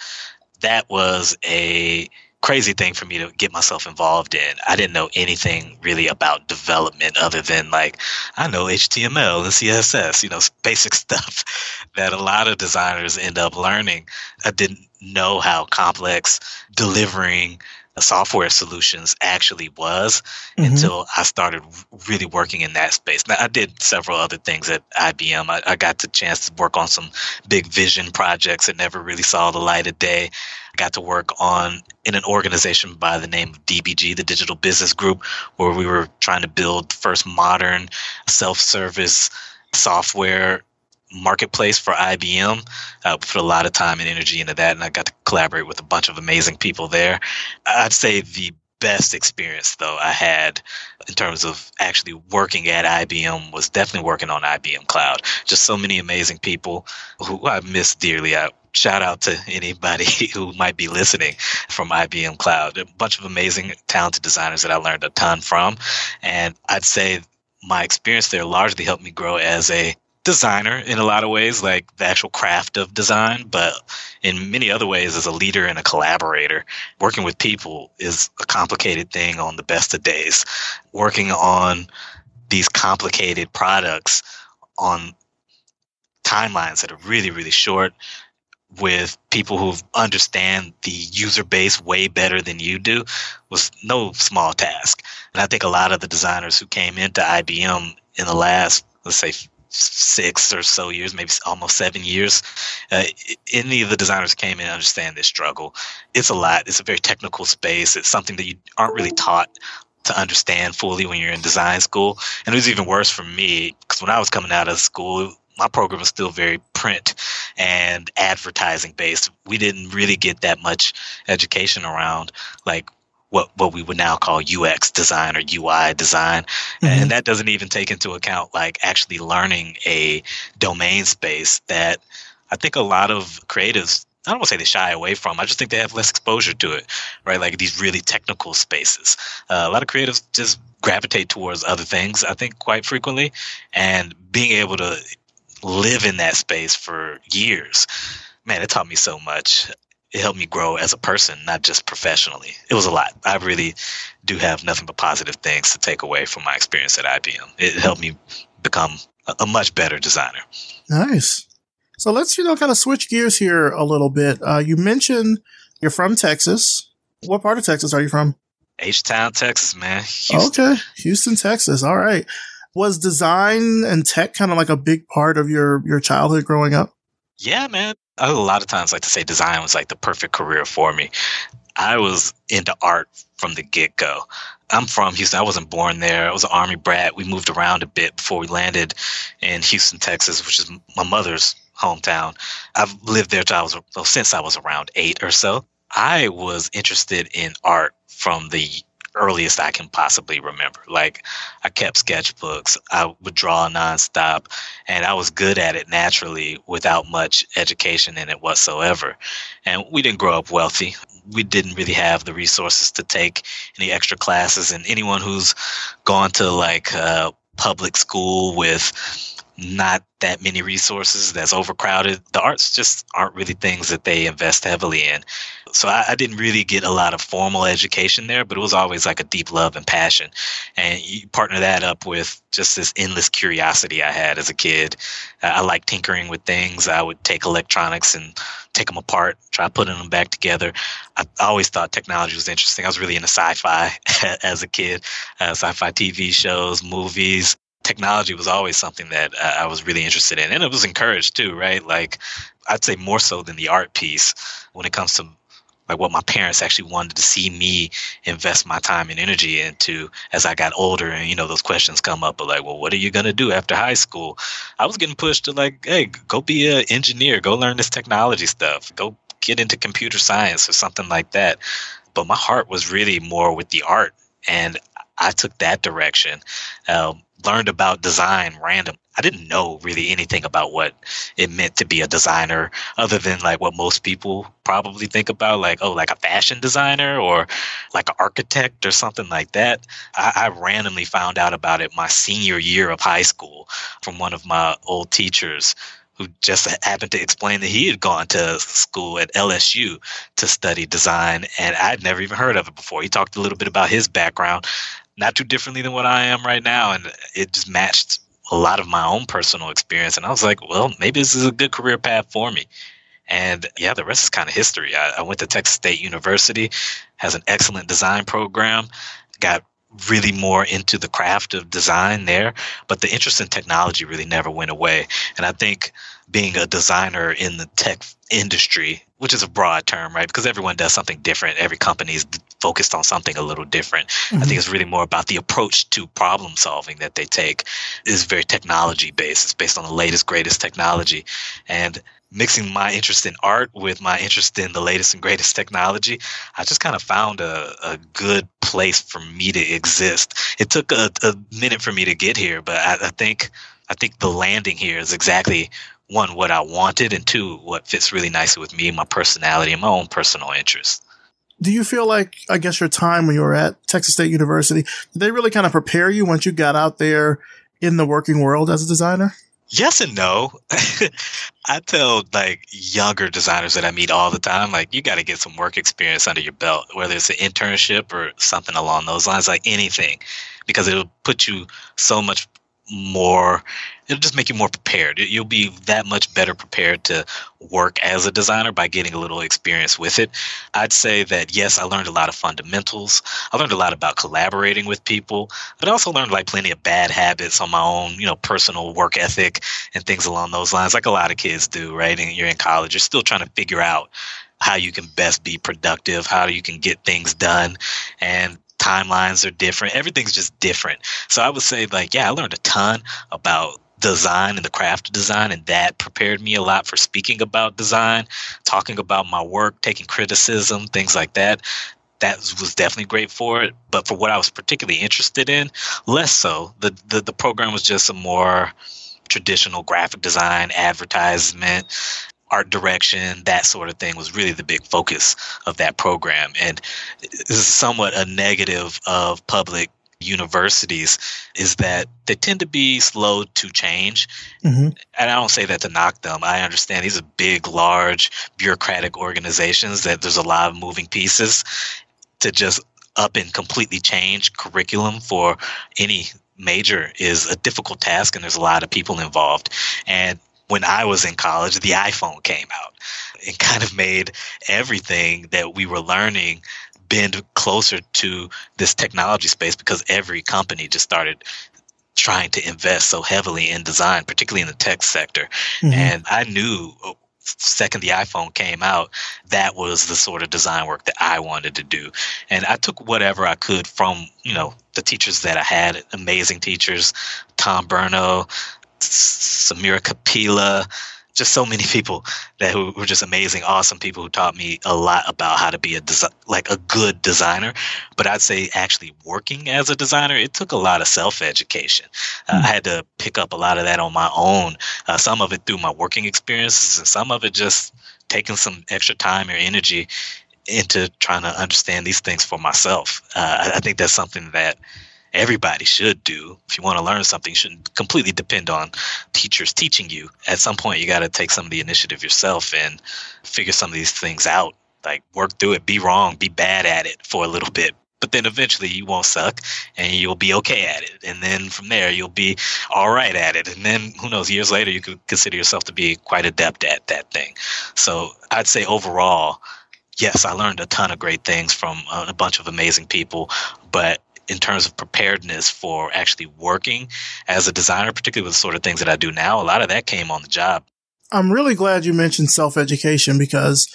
That was a crazy thing for me to get myself involved in. I didn't know anything really about development other than like I know HTML and CSS, you know, basic stuff that a lot of designers end up learning. I didn't know how complex delivering software solutions actually was mm-hmm. until I started really working in that space. Now, I did several other things at IBM. I, I, got the chance to work on some big vision projects that never really saw the light of day. I got to work on in an organization by the name of DBG, the Digital Business Group, where we were trying to build the first modern self-service software marketplace for IBM. I uh, put a lot of time and energy into that, and I got to collaborate with a bunch of amazing people there. I'd say the best experience though I had in terms of actually working at IBM was definitely working on IBM Cloud. Just so many amazing people who I miss dearly. I shout out to anybody who might be listening from IBM Cloud. A bunch of amazing, talented designers that I learned a ton from. And I'd say my experience there largely helped me grow as a designer in a lot of ways, like the actual craft of design, but in many other ways, as a leader and a collaborator, working with people is a complicated thing on the best of days. Working on these complicated products on timelines that are really, really short with people who understand the user base way better than you do was no small task. And I think a lot of the designers who came into IBM in the last, let's say, six or so years, maybe almost seven years. Uh, any of the designers came in and understand this struggle. It's a lot. It's a very technical space. It's something that you aren't really taught to understand fully when you're in design school. And it was even worse for me because when I was coming out of school, my program was still very print and advertising based. We didn't really get that much education around like what what we would now call UX design or UI design, mm-hmm. and that doesn't even take into account like actually learning a domain space that I think a lot of creatives. I don't want to say they shy away from. I just think they have less exposure to it, right? Like these really technical spaces. Uh, a lot of creatives just gravitate towards other things. I think quite frequently, and being able to live in that space for years, man, it taught me so much it helped me grow as a person, not just professionally. It was a lot. I really do have nothing but positive things to take away from my experience at IBM. It helped me become a, a much better designer. Nice. So let's, you know, kind of switch gears here a little bit. Uh, you mentioned you're from Texas. What part of Texas are you from? H Town, Texas, man. Houston. Okay. Houston, Texas. All right. Was design and tech kind of like a big part of your, your childhood growing up? Yeah, man. I a lot of times like to say design was like the perfect career for me. I was into art from the get go. I'm from Houston. I wasn't born there. I was an army brat. We moved around a bit before we landed in Houston, Texas, which is my mother's hometown. I've lived there I was, well, since I was around eight or so. I was interested in art from the earliest I can possibly remember. Like I kept sketchbooks, I would draw nonstop, and I was good at it naturally without much education in it whatsoever. And we didn't grow up wealthy. We didn't really have the resources to take any extra classes, and anyone who's gone to like uh, public school with not that many resources that's overcrowded. The arts just aren't really things that they invest heavily in. So I, I, didn't really get a lot of formal education there but it was always like a deep love and passion. And you partner that up with just this endless curiosity i had as a kid. I like tinkering with things. I would take electronics and take them apart try putting them back together. I always thought technology was interesting. I was really into sci-fi as a kid uh, sci-fi tv shows movies technology was always something that I was really interested in, and it was encouraged too, right? Like I'd say more so than the art piece when it comes to like what my parents actually wanted to see me invest my time and energy into as I got older and you know those questions come up but like well what are you going to do after high school? I was getting pushed to like hey go be an engineer. Go learn this technology stuff. Go get into computer science or something like that. But my heart was really more with the art and I took that direction. Um, learned about design random. I didn't know really anything about what it meant to be a designer other than like what most people probably think about, like, oh, like a fashion designer or like an architect or something like that. I, I randomly found out about it my senior year of high school from one of my old teachers who just happened to explain that he had gone to school at LSU to study design, and I'd never even heard of it before. He talked a little bit about his background, not too differently than what I am right now. And it just matched a lot of my own personal experience. And I was like, well, maybe this is a good career path for me. And yeah, the rest is kind of history. I, I went to Texas State University, has an excellent design program, got really more into the craft of design there, but the interest in technology really never went away. And I think being a designer in the tech industry, which is a broad term, right? Because everyone does something different. Every company is focused on something a little different. Mm-hmm. I think mm-hmm. it's really more about the approach to problem solving that they take is very technology based. It's based on the latest, greatest technology. And mixing my interest in art with my interest in the latest and greatest technology, I just kind of found a, a good place for me to exist. It took a, a minute for me to get here, but I, I think I think the landing here is exactly one what I wanted, and two what fits really nicely with me, my personality, and my own personal interests. Do you feel like I guess your time when you were at Texas State University, did they really kind of prepare you once you got out there in the working world as a designer? Yes and no. I tell like younger designers that I meet all the time, like you got to get some work experience under your belt, whether it's an internship or something along those lines, like anything, because it'll put you so much more it'll just make you more prepared. You'll be that much better prepared to work as a designer by getting a little experience with it. I'd say that yes i learned a lot of fundamentals. I learned a lot about collaborating with people. But i also learned like plenty of bad habits on my own you know personal work ethic and things along those lines like a lot of kids do right? And you're in college you're still trying to figure out how you can best be productive, how you can get things done. And timelines are different. Everything's just different. So I would say, like, yeah, I learned a ton about design and the craft of design, and that prepared me a lot for speaking about design, talking about my work, taking criticism, things like that. That was definitely great for it. But for what I was particularly interested in, less so. The the, the program was just a more traditional graphic design, advertisement, art direction, that sort of thing was really the big focus of that program. And this is somewhat a negative of public universities is that they tend to be slow to change. Mm-hmm. And I don't say that to knock them. I understand these are big, large, bureaucratic organizations that there's a lot of moving pieces to just up and completely change curriculum for any major is a difficult task and there's a lot of people involved and when I was in college, the iPhone came out and kind of made everything that we were learning bend closer to this technology space because every company just started trying to invest so heavily in design, particularly in the tech sector. Mm-hmm. And I knew uh, second the iPhone came out, that was the sort of design work that I wanted to do. And I took whatever I could from, you know, the teachers that I had, amazing teachers, Tom Burno, Samira Kapila, just so many people that who were just amazing, awesome people who taught me a lot about how to be a desi- like a good designer. But I'd say actually working as a designer, it took a lot of self education. Uh, mm-hmm. I had to pick up a lot of that on my own. Uh, some of it through my working experiences, and some of it just taking some extra time or energy into trying to understand these things for myself. Uh, I think that's something that everybody should do. If you want to learn something, you shouldn't completely depend on teachers teaching you. At some point, you got to take some of the initiative yourself and figure some of these things out. Like work through it, be wrong, be bad at it for a little bit. But then eventually you won't suck and you'll be okay at it. And then from there, you'll be all right at it. And then who knows, years later, you could consider yourself to be quite adept at that thing. So I'd say overall, yes, I learned a ton of great things from a bunch of amazing people. But in terms of preparedness for actually working as a designer, particularly with the sort of things that I do now, a lot of that came on the job. I'm really glad you mentioned self education because,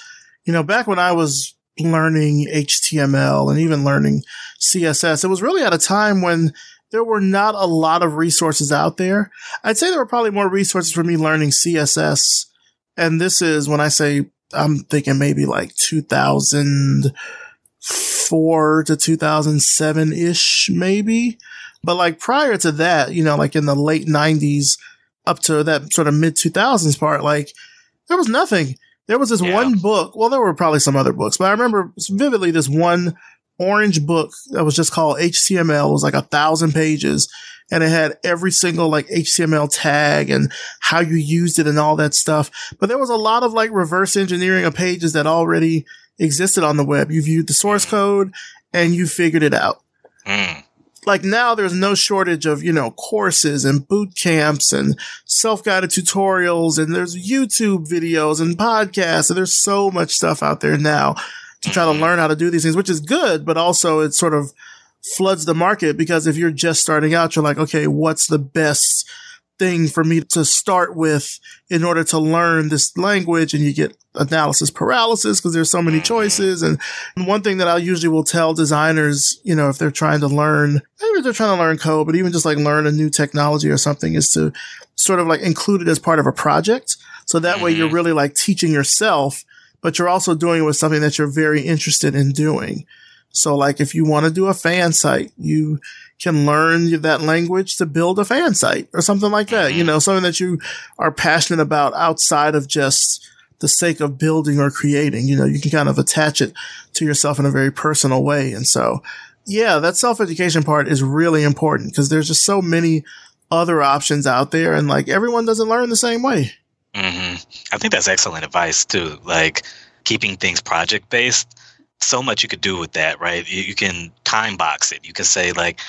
you know, back when I was learning HTML and even learning CSS, it was really at a time when there were not a lot of resources out there. I'd say there were probably more resources for me learning CSS. And this is when I say I'm thinking maybe like 2000 2004 to 2007 ish, maybe. But like prior to that, you know, like in the late 90s up to that sort of mid 2000s part, like there was nothing. There was this yeah. one book. Well, there were probably some other books, but I remember vividly this one orange book that was just called HTML. It was like a thousand pages and it had every single like HTML tag and how you used it and all that stuff. But there was a lot of like reverse engineering of pages that already existed on the web. You viewed the source code and you figured it out. Mm. Like now there's no shortage of, you know, courses and boot camps and self-guided tutorials and there's YouTube videos and podcasts and there's so much stuff out there now to try to mm-hmm. learn how to do these things, which is good, but also it sort of floods the market because if you're just starting out, you're like, okay, what's the best thing for me to start with in order to learn this language and you get analysis paralysis because there's so many choices. And one thing that I usually will tell designers, you know, if they're trying to learn, maybe they're trying to learn code, but even just like learn a new technology or something is to sort of like include it as part of a project. So that way you're mm-hmm. really like teaching yourself, but you're also doing it with something that you're very interested in doing. So like if you want to do a fan site, you can learn that language to build a fan site or something like that. You mm-hmm. know, something that you are passionate about outside of just the sake of building or creating. You know, you can kind of attach it to yourself in a very personal way. And so, yeah, that self education part is really important because there's just so many other options out there and like everyone doesn't learn the same way. Mm-hmm. I think that's excellent advice too. Like keeping things project based so much you could do with that, right? You, you, can time box it. You can say like,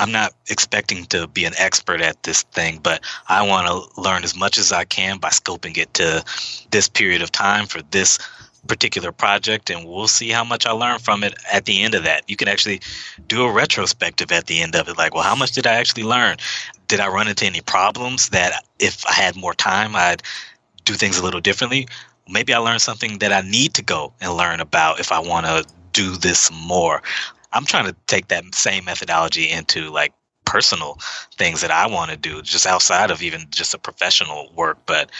I'm not expecting to be an expert at this thing, but I want to learn as much as I can by scoping it to this period of time for this particular project and we'll see how much I learn from it at the end of that. You can actually do a retrospective at the end of it like, well, how much did I actually learn? Did I run into any problems that if I had more time I'd do things a little differently? Maybe I learned something that I need to go and learn about if I want to do this more. I'm trying to take that same methodology into like personal things that I want to do, just outside of even just a professional work. But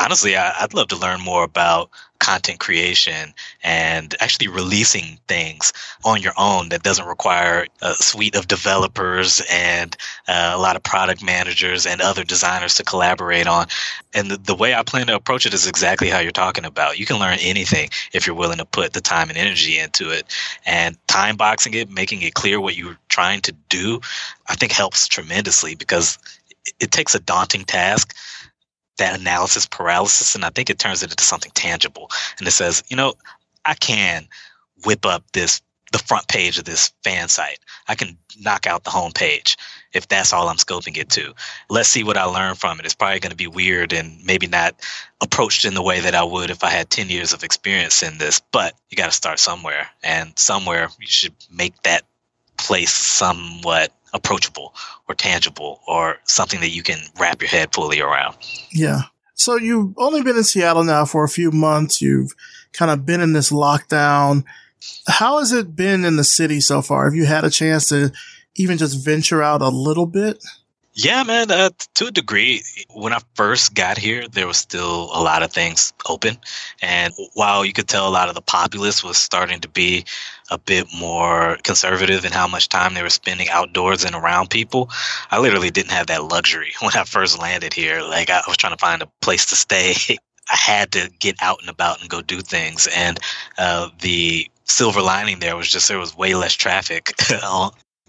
honestly, I, would love to learn more about content creation and actually releasing things on your own that doesn't require a suite of developers and uh, a lot of product managers and other designers to collaborate on. And the, the way I plan to approach it is exactly how you're talking about. You can learn anything if you're willing to put the time and energy into it. And time boxing it, making it clear what you're trying to do, I think helps tremendously because it, it takes a daunting task that analysis paralysis, and I think it turns it into something tangible. And it says, you know, I can whip up this the front page of this fan site. I can knock out the home page if that's all I'm scoping it to. Let's see what I learn from it. It's probably going to be weird and maybe not approached in the way that I would if I had 10 years of experience in this, but you got to start somewhere. And somewhere you should make that place somewhat approachable or tangible or something that you can wrap your head fully around. Yeah. So you've only been in Seattle now for a few months. You've kind of been in this lockdown. How has it been in the city so far? Have you had a chance to even just venture out a little bit? Yeah, man, uh, to a degree. When I first got here, there was still a lot of things open. And while you could tell a lot of the populace was starting to be a bit more conservative in how much time they were spending outdoors and around people, I literally didn't have that luxury when I first landed here. Like, I was trying to find a place to stay. I had to get out and about and go do things. And uh, the silver lining there was just there was way less traffic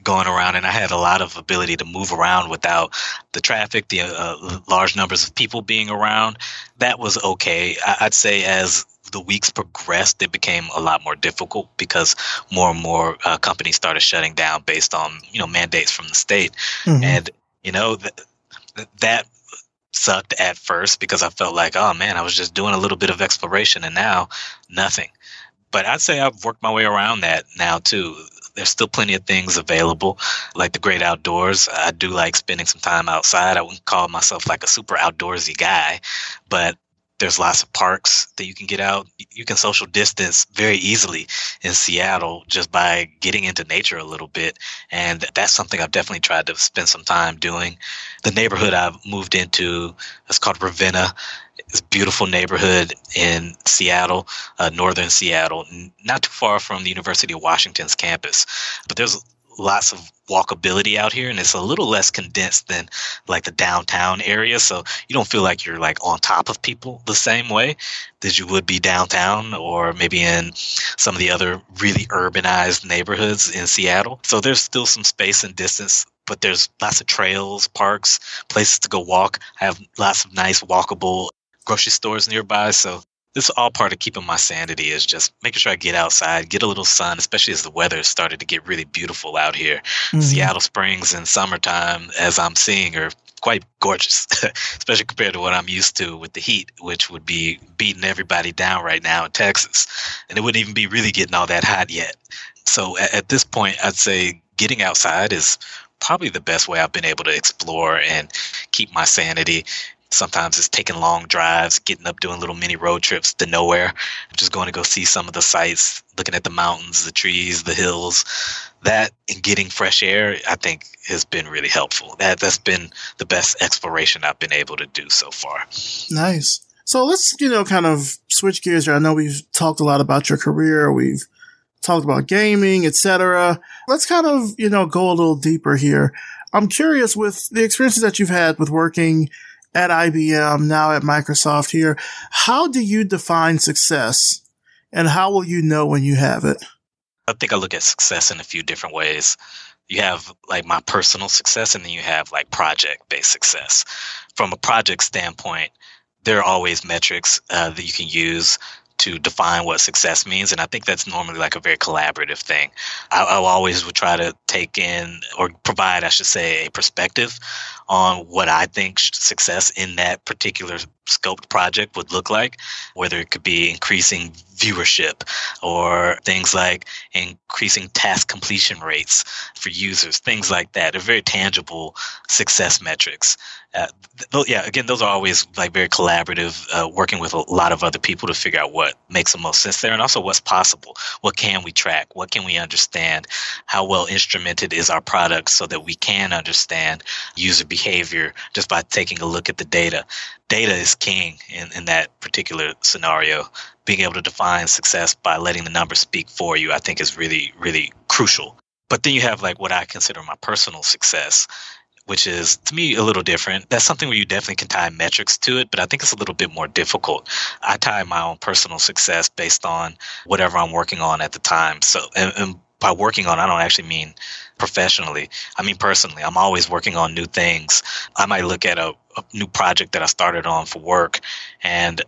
going around and I had a lot of ability to move around without the traffic, the uh, large numbers of people being around. That was okay. I- I'd say as the weeks progressed, it became a lot more difficult because more and more uh, companies started shutting down based on you know mandates from the state, mm-hmm. and you know th- that sucked at first because I felt like oh man, I was just doing a little bit of exploration and now nothing. But I'd say I've worked my way around that now too there's still plenty of things available, like the great outdoors. I do like spending some time outside. I wouldn't call myself like a super outdoorsy guy, but there's lots of parks that you can get out. You can social distance very easily in Seattle just by getting into nature a little bit. And that's something I've definitely tried to spend some time doing. The neighborhood I've moved into is called Ravenna. A beautiful neighborhood in Seattle, uh, northern Seattle, not too far from the University of Washington's campus. But there's lots of walkability out here and it's a little less condensed than like the downtown area so you don't feel like you're like on top of people the same way that you would be downtown or maybe in some of the other really urbanized neighborhoods in Seattle so there's still some space and distance but there's lots of trails parks places to go walk I have lots of nice walkable grocery stores nearby so this is all part of keeping my sanity is just making sure I get outside, get a little sun, especially as the weather started to get really beautiful out here. Mm-hmm. Seattle Springs in summertime, as I'm seeing, are quite gorgeous, especially compared to what I'm used to with the heat, which would be beating everybody down right now in Texas. And it wouldn't even be really getting all that hot yet. So at, at this point, I'd say getting outside is probably the best way I've been able to explore and keep my sanity Sometimes it's taking long drives, getting up, doing little mini road trips to nowhere. I'm just going to go see some of the sights, looking at the mountains, the trees, the hills. That and getting fresh air, I think, has been really helpful. That that's been the best exploration I've been able to do so far. Nice. So let's, you know, kind of switch gears here. I know we've talked a lot about your career. We've talked about gaming, etc. Let's kind of, you know, go a little deeper here. I'm curious with the experiences that you've had with working at IBM, now at Microsoft here. How do you define success and how will you know when you have it? I think I look at success in a few different ways. You have like my personal success and then you have like project based success. From a project standpoint, there are always metrics uh, that you can use to define what success means. And I think that's normally like a very collaborative thing. I, I always would try to take in or provide, I should say, a perspective on what I think success in that particular scoped project would look like, whether it could be increasing viewership or things like increasing task completion rates for users, things like that. They're very tangible success metrics. Uh, th- yeah, again, those are always like very collaborative, uh, working with a lot of other people to figure out what makes the most sense there and also what's possible. What can we track? What can we understand? How well instrumented is our product so that we can understand user behavior just by taking a look at the data? Data is king in, in that particular scenario. Being able to define success by letting the numbers speak for you, I think is really, really crucial. But then you have like what I consider my personal success, which is to me a little different. That's something where you definitely can tie metrics to it, but I think it's a little bit more difficult. I tie my own personal success based on whatever I'm working on at the time. So, and, and by working on, I don't actually mean professionally. I mean personally. I'm always working on new things. I might look at a, a new project that I started on for work and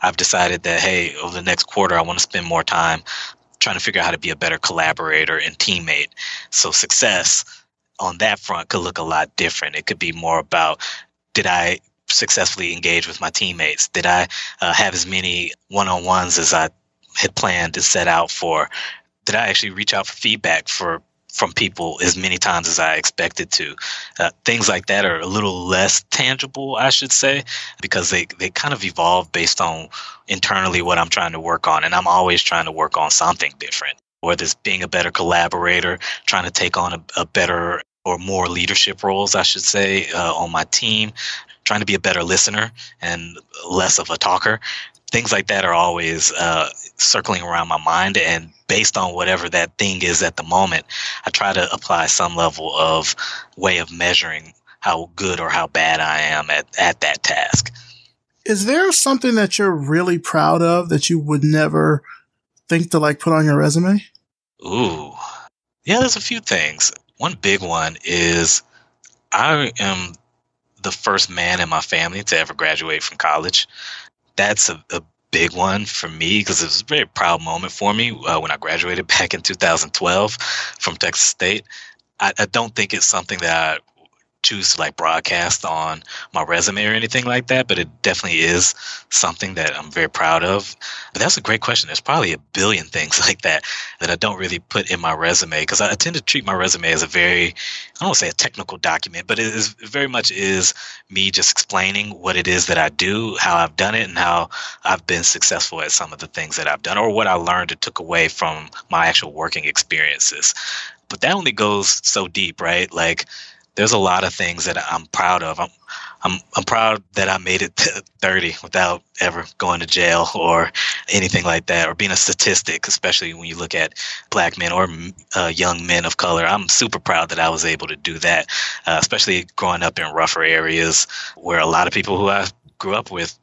I've decided that, hey, over the next quarter, I want to spend more time trying to figure out how to be a better collaborator and teammate. So success on that front could look a lot different. It could be more about did I successfully engage with my teammates? Did I uh, have as many one on ones as I had planned to set out for? Did I actually reach out for feedback for from people as many times as I expected to. Uh, things like that are a little less tangible, I should say, because they, they kind of evolve based on internally what I'm trying to work on. And I'm always trying to work on something different, whether it's being a better collaborator, trying to take on a, a better or more leadership roles, I should say, uh, on my team, trying to be a better listener and less of a talker. Things like that are always uh, circling around my mind. And based on whatever that thing is at the moment, I try to apply some level of way of measuring how good or how bad I am at, at that task. Is there something that you're really proud of that you would never think to like put on your resume? Ooh. Yeah, there's a few things. One big one is I am the first man in my family to ever graduate from college. That's a, a big one for me because it was a very proud moment for me uh, when I graduated back in 2012 from Texas State. I, I, don't think it's something that I choose to like broadcast on my resume or anything like that, but it definitely is something that I'm very proud of. But that's a great question. There's probably a billion things like that that I don't really put in my resume because I tend to treat my resume as a very, I don't want to say a technical document, but it is it very much is me just explaining what it is that I do, how I've done it, and how I've been successful at some of the things that I've done or what I learned or took away from my actual working experiences. But that only goes so deep, right? Like there's a lot of things that I'm proud of. I'm I'm I'm proud that I made it to 30 without ever going to jail or anything like that, or being a statistic. Especially when you look at black men or uh, young men of color, I'm super proud that I was able to do that. Uh, especially growing up in rougher areas where a lot of people who I grew up with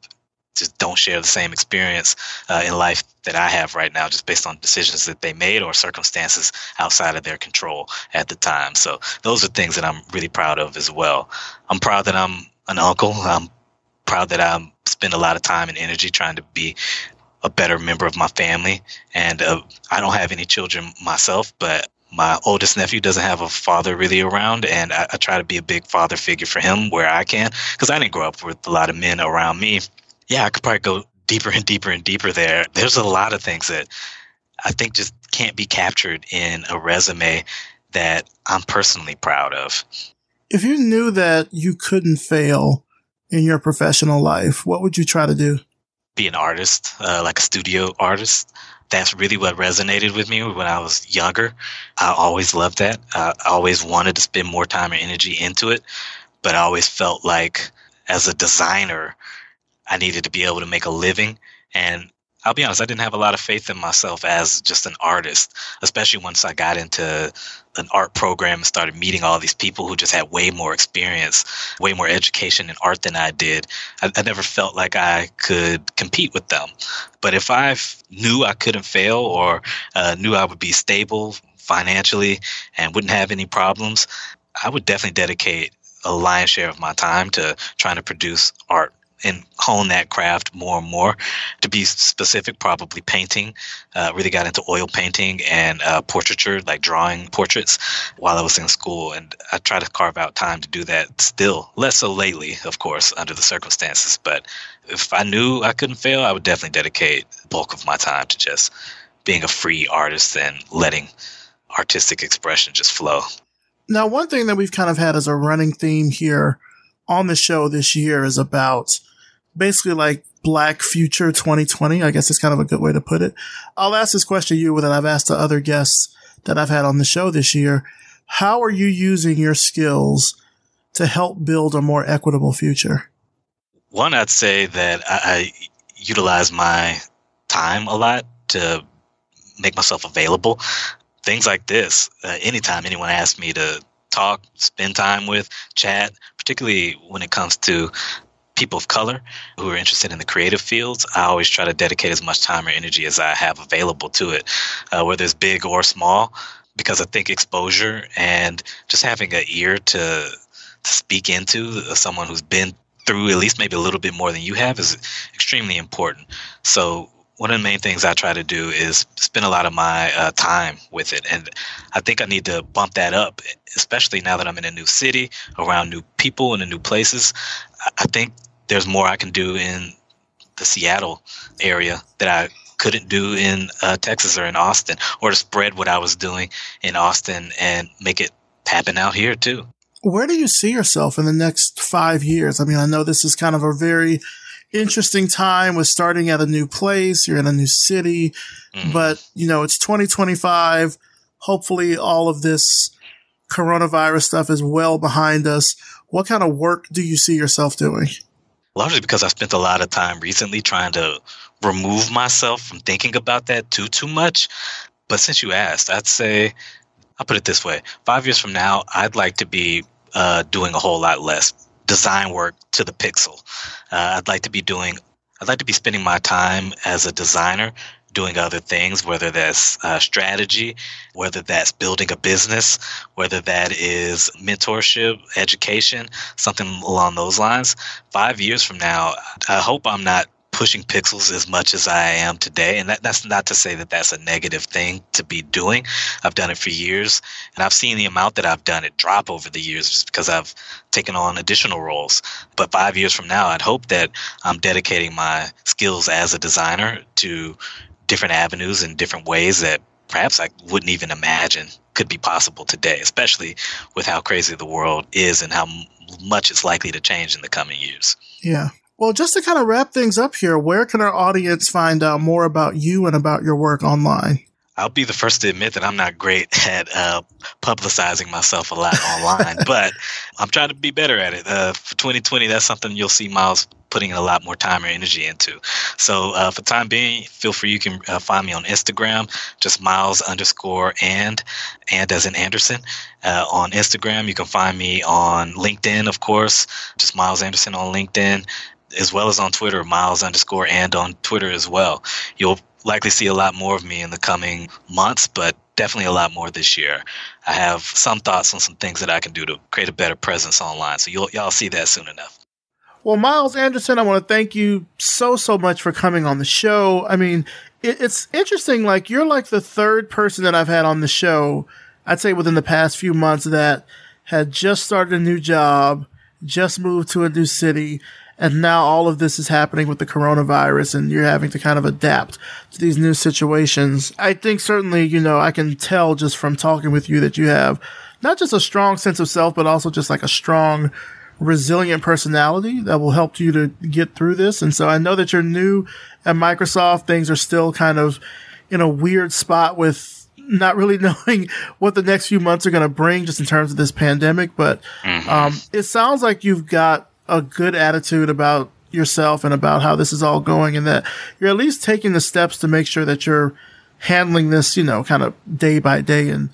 just don't share the same experience uh, in life that I have right now, just based on decisions that they made or circumstances outside of their control at the time. So those are things that I'm really proud of as well. I'm proud that I'm an uncle. I'm proud that I spend a lot of time and energy trying to be a better member of my family. And uh, I don't have any children myself, but my oldest nephew doesn't have a father really around, and I, I try to be a big father figure for him where I can, because I didn't grow up with a lot of men around me yeah, I could probably go deeper and deeper and deeper there. There's a lot of things that I think just can't be captured in a resume that I'm personally proud of. If you knew that you couldn't fail in your professional life, what would you try to do? Be an artist, uh, like a studio artist. That's really what resonated with me when I was younger. I always loved that. I always wanted to spend more time and energy into it, but I always felt like as a designer, I needed to be able to make a living. And I'll be honest, I didn't have a lot of faith in myself as just an artist, especially once I got into an art program and started meeting all these people who just had way more experience, way more education in art than I did. I, I never felt like I could compete with them. But if I knew I couldn't fail or uh, knew I would be stable financially and wouldn't have any problems, I would definitely dedicate a lion's share of my time to trying to produce art and hone that craft more and more. To be specific, probably painting. Uh, really got into oil painting and uh, portraiture, like drawing portraits, while I was in school. And I try to carve out time to do that still. Less so lately, of course, under the circumstances. But if I knew I couldn't fail, I would definitely dedicate bulk of my time to just being a free artist and letting artistic expression just flow. Now, one thing that we've kind of had as a running theme here on the show this year is about basically like Black Future 2020. I guess it's kind of a good way to put it. I'll ask this question to you that I've asked to other guests that I've had on the show this year. How are you using your skills to help build a more equitable future? One, I'd say that I, I utilize my time a lot to make myself available. Things like this, uh, anytime anyone asks me to talk, spend time with, chat, particularly when it comes to people of color who are interested in the creative fields, I always try to dedicate as much time or energy as I have available to it, uh, whether it's big or small, because I think exposure and just having an ear to, to speak into someone who's been through at least maybe a little bit more than you have is extremely important. So one of the main things I try to do is spend a lot of my uh, time with it. And I think I need to bump that up, especially now that I'm in a new city, around new people and in new places. I think there's more I can do in the Seattle area that I couldn't do in uh, Texas or in Austin, or to spread what I was doing in Austin and make it happen out here too. Where do you see yourself in the next five years? I mean, I know this is kind of a very interesting time with starting at a new place. You're in a new city, mm-hmm. but you know, it's 2025. Hopefully all of this coronavirus stuff is well behind us, what kind of work do you see yourself doing? Largely because I spent a lot of time recently trying to remove myself from thinking about that too too much. But since you asked, I'd say I'll put it this way: five years from now, I'd like to be uh, doing a whole lot less design work to the pixel. Uh, I'd like to be doing. I'd like to be spending my time as a designer doing other things, whether that's uh, strategy, whether that's building a business, whether that is mentorship, education, something along those lines. Five years from now, I hope I'm not pushing pixels as much as I am today. And that, that's not to say that that's a negative thing to be doing. I've done it for years, and I've seen the amount that I've done it drop over the years just because I've taken on additional roles. But five years from now, I'd hope that I'm dedicating my skills as a designer to different avenues and different ways that perhaps I wouldn't even imagine could be possible today, especially with how crazy the world is and how much it's likely to change in the coming years. Yeah. Well, just to kind of wrap things up here, where can our audience find out more about you and about your work online? I'll be the first to admit that I'm not great at uh, publicizing myself a lot online, but I'm trying to be better at it. Uh, for 2020, that's something you'll see Miles putting a lot more time and energy into. So uh, for time being, feel free. You can uh, find me on Instagram, just Miles underscore and and as in Anderson uh, on Instagram. You can find me on LinkedIn, of course, just Miles Anderson on LinkedIn, as well as on Twitter, Miles underscore and on Twitter as well. You'll likely see a lot more of me in the coming months, but definitely a lot more this year. I have some thoughts on some things that I can do to create a better presence online. So you'll y'all see that soon enough. Well, Miles Anderson, I want to thank you so so much for coming on the show. I mean, it, it's interesting. Like you're like the third person that I've had on the show. I'd say within the past few months that had just started a new job, just moved to a new city, and now all of this is happening with the coronavirus and you're having to kind of adapt to these new situations. I think certainly, you know, I can tell just from talking with you that you have not just a strong sense of self, but also just like a strong, resilient personality that will help you to get through this. And so I know that you're new at Microsoft. Things are still kind of in a weird spot with not really knowing what the next few months are going to bring just in terms of this pandemic. But mm-hmm. um, it sounds like you've got a good attitude about yourself and about how this is all going and that you're at least taking the steps to make sure that you're handling this, you know, kind of day by day and,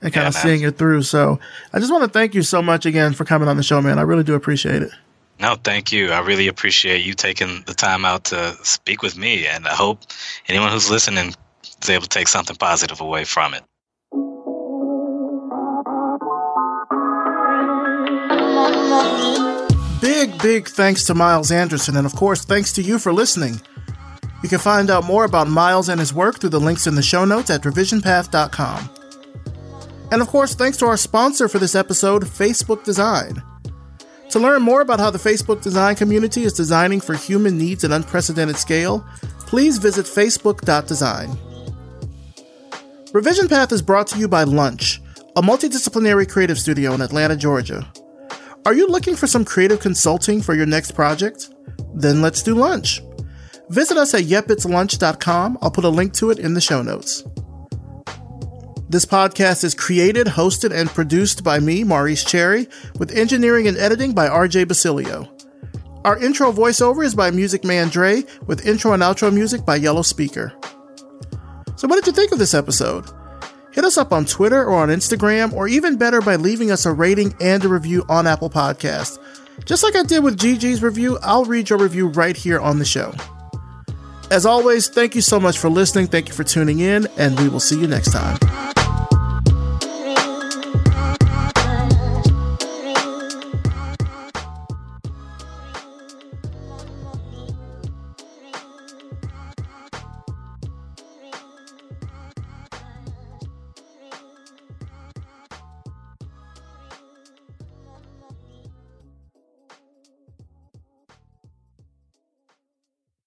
and kind yeah, of man. seeing it through. So I just want to thank you so much again for coming on the show, man. I really do appreciate it. No, thank you. I really appreciate you taking the time out to speak with me. And I hope anyone who's listening is able to take something positive away from it. Big, big thanks to Miles Anderson, and of course, thanks to you for listening. You can find out more about Miles and his work through the links in the show notes at revisionpath.com. And of course, thanks to our sponsor for this episode, Facebook Design. To learn more about how the Facebook design community is designing for human needs at unprecedented scale, please visit facebook.design. Revision Path is brought to you by Lunch, a multidisciplinary creative studio in Atlanta, Georgia. Are you looking for some creative consulting for your next project? Then let's do lunch. Visit us at yepitslunch.com. I'll put a link to it in the show notes. This podcast is created, hosted, and produced by me, Maurice Cherry, with engineering and editing by RJ Basilio. Our intro voiceover is by Music Man Dre, with intro and outro music by Yellow Speaker. So, what did you think of this episode? Hit us up on Twitter or on Instagram, or even better by leaving us a rating and a review on Apple Podcasts. Just like I did with GG's review, I'll read your review right here on the show. As always, thank you so much for listening. Thank you for tuning in, and we will see you next time.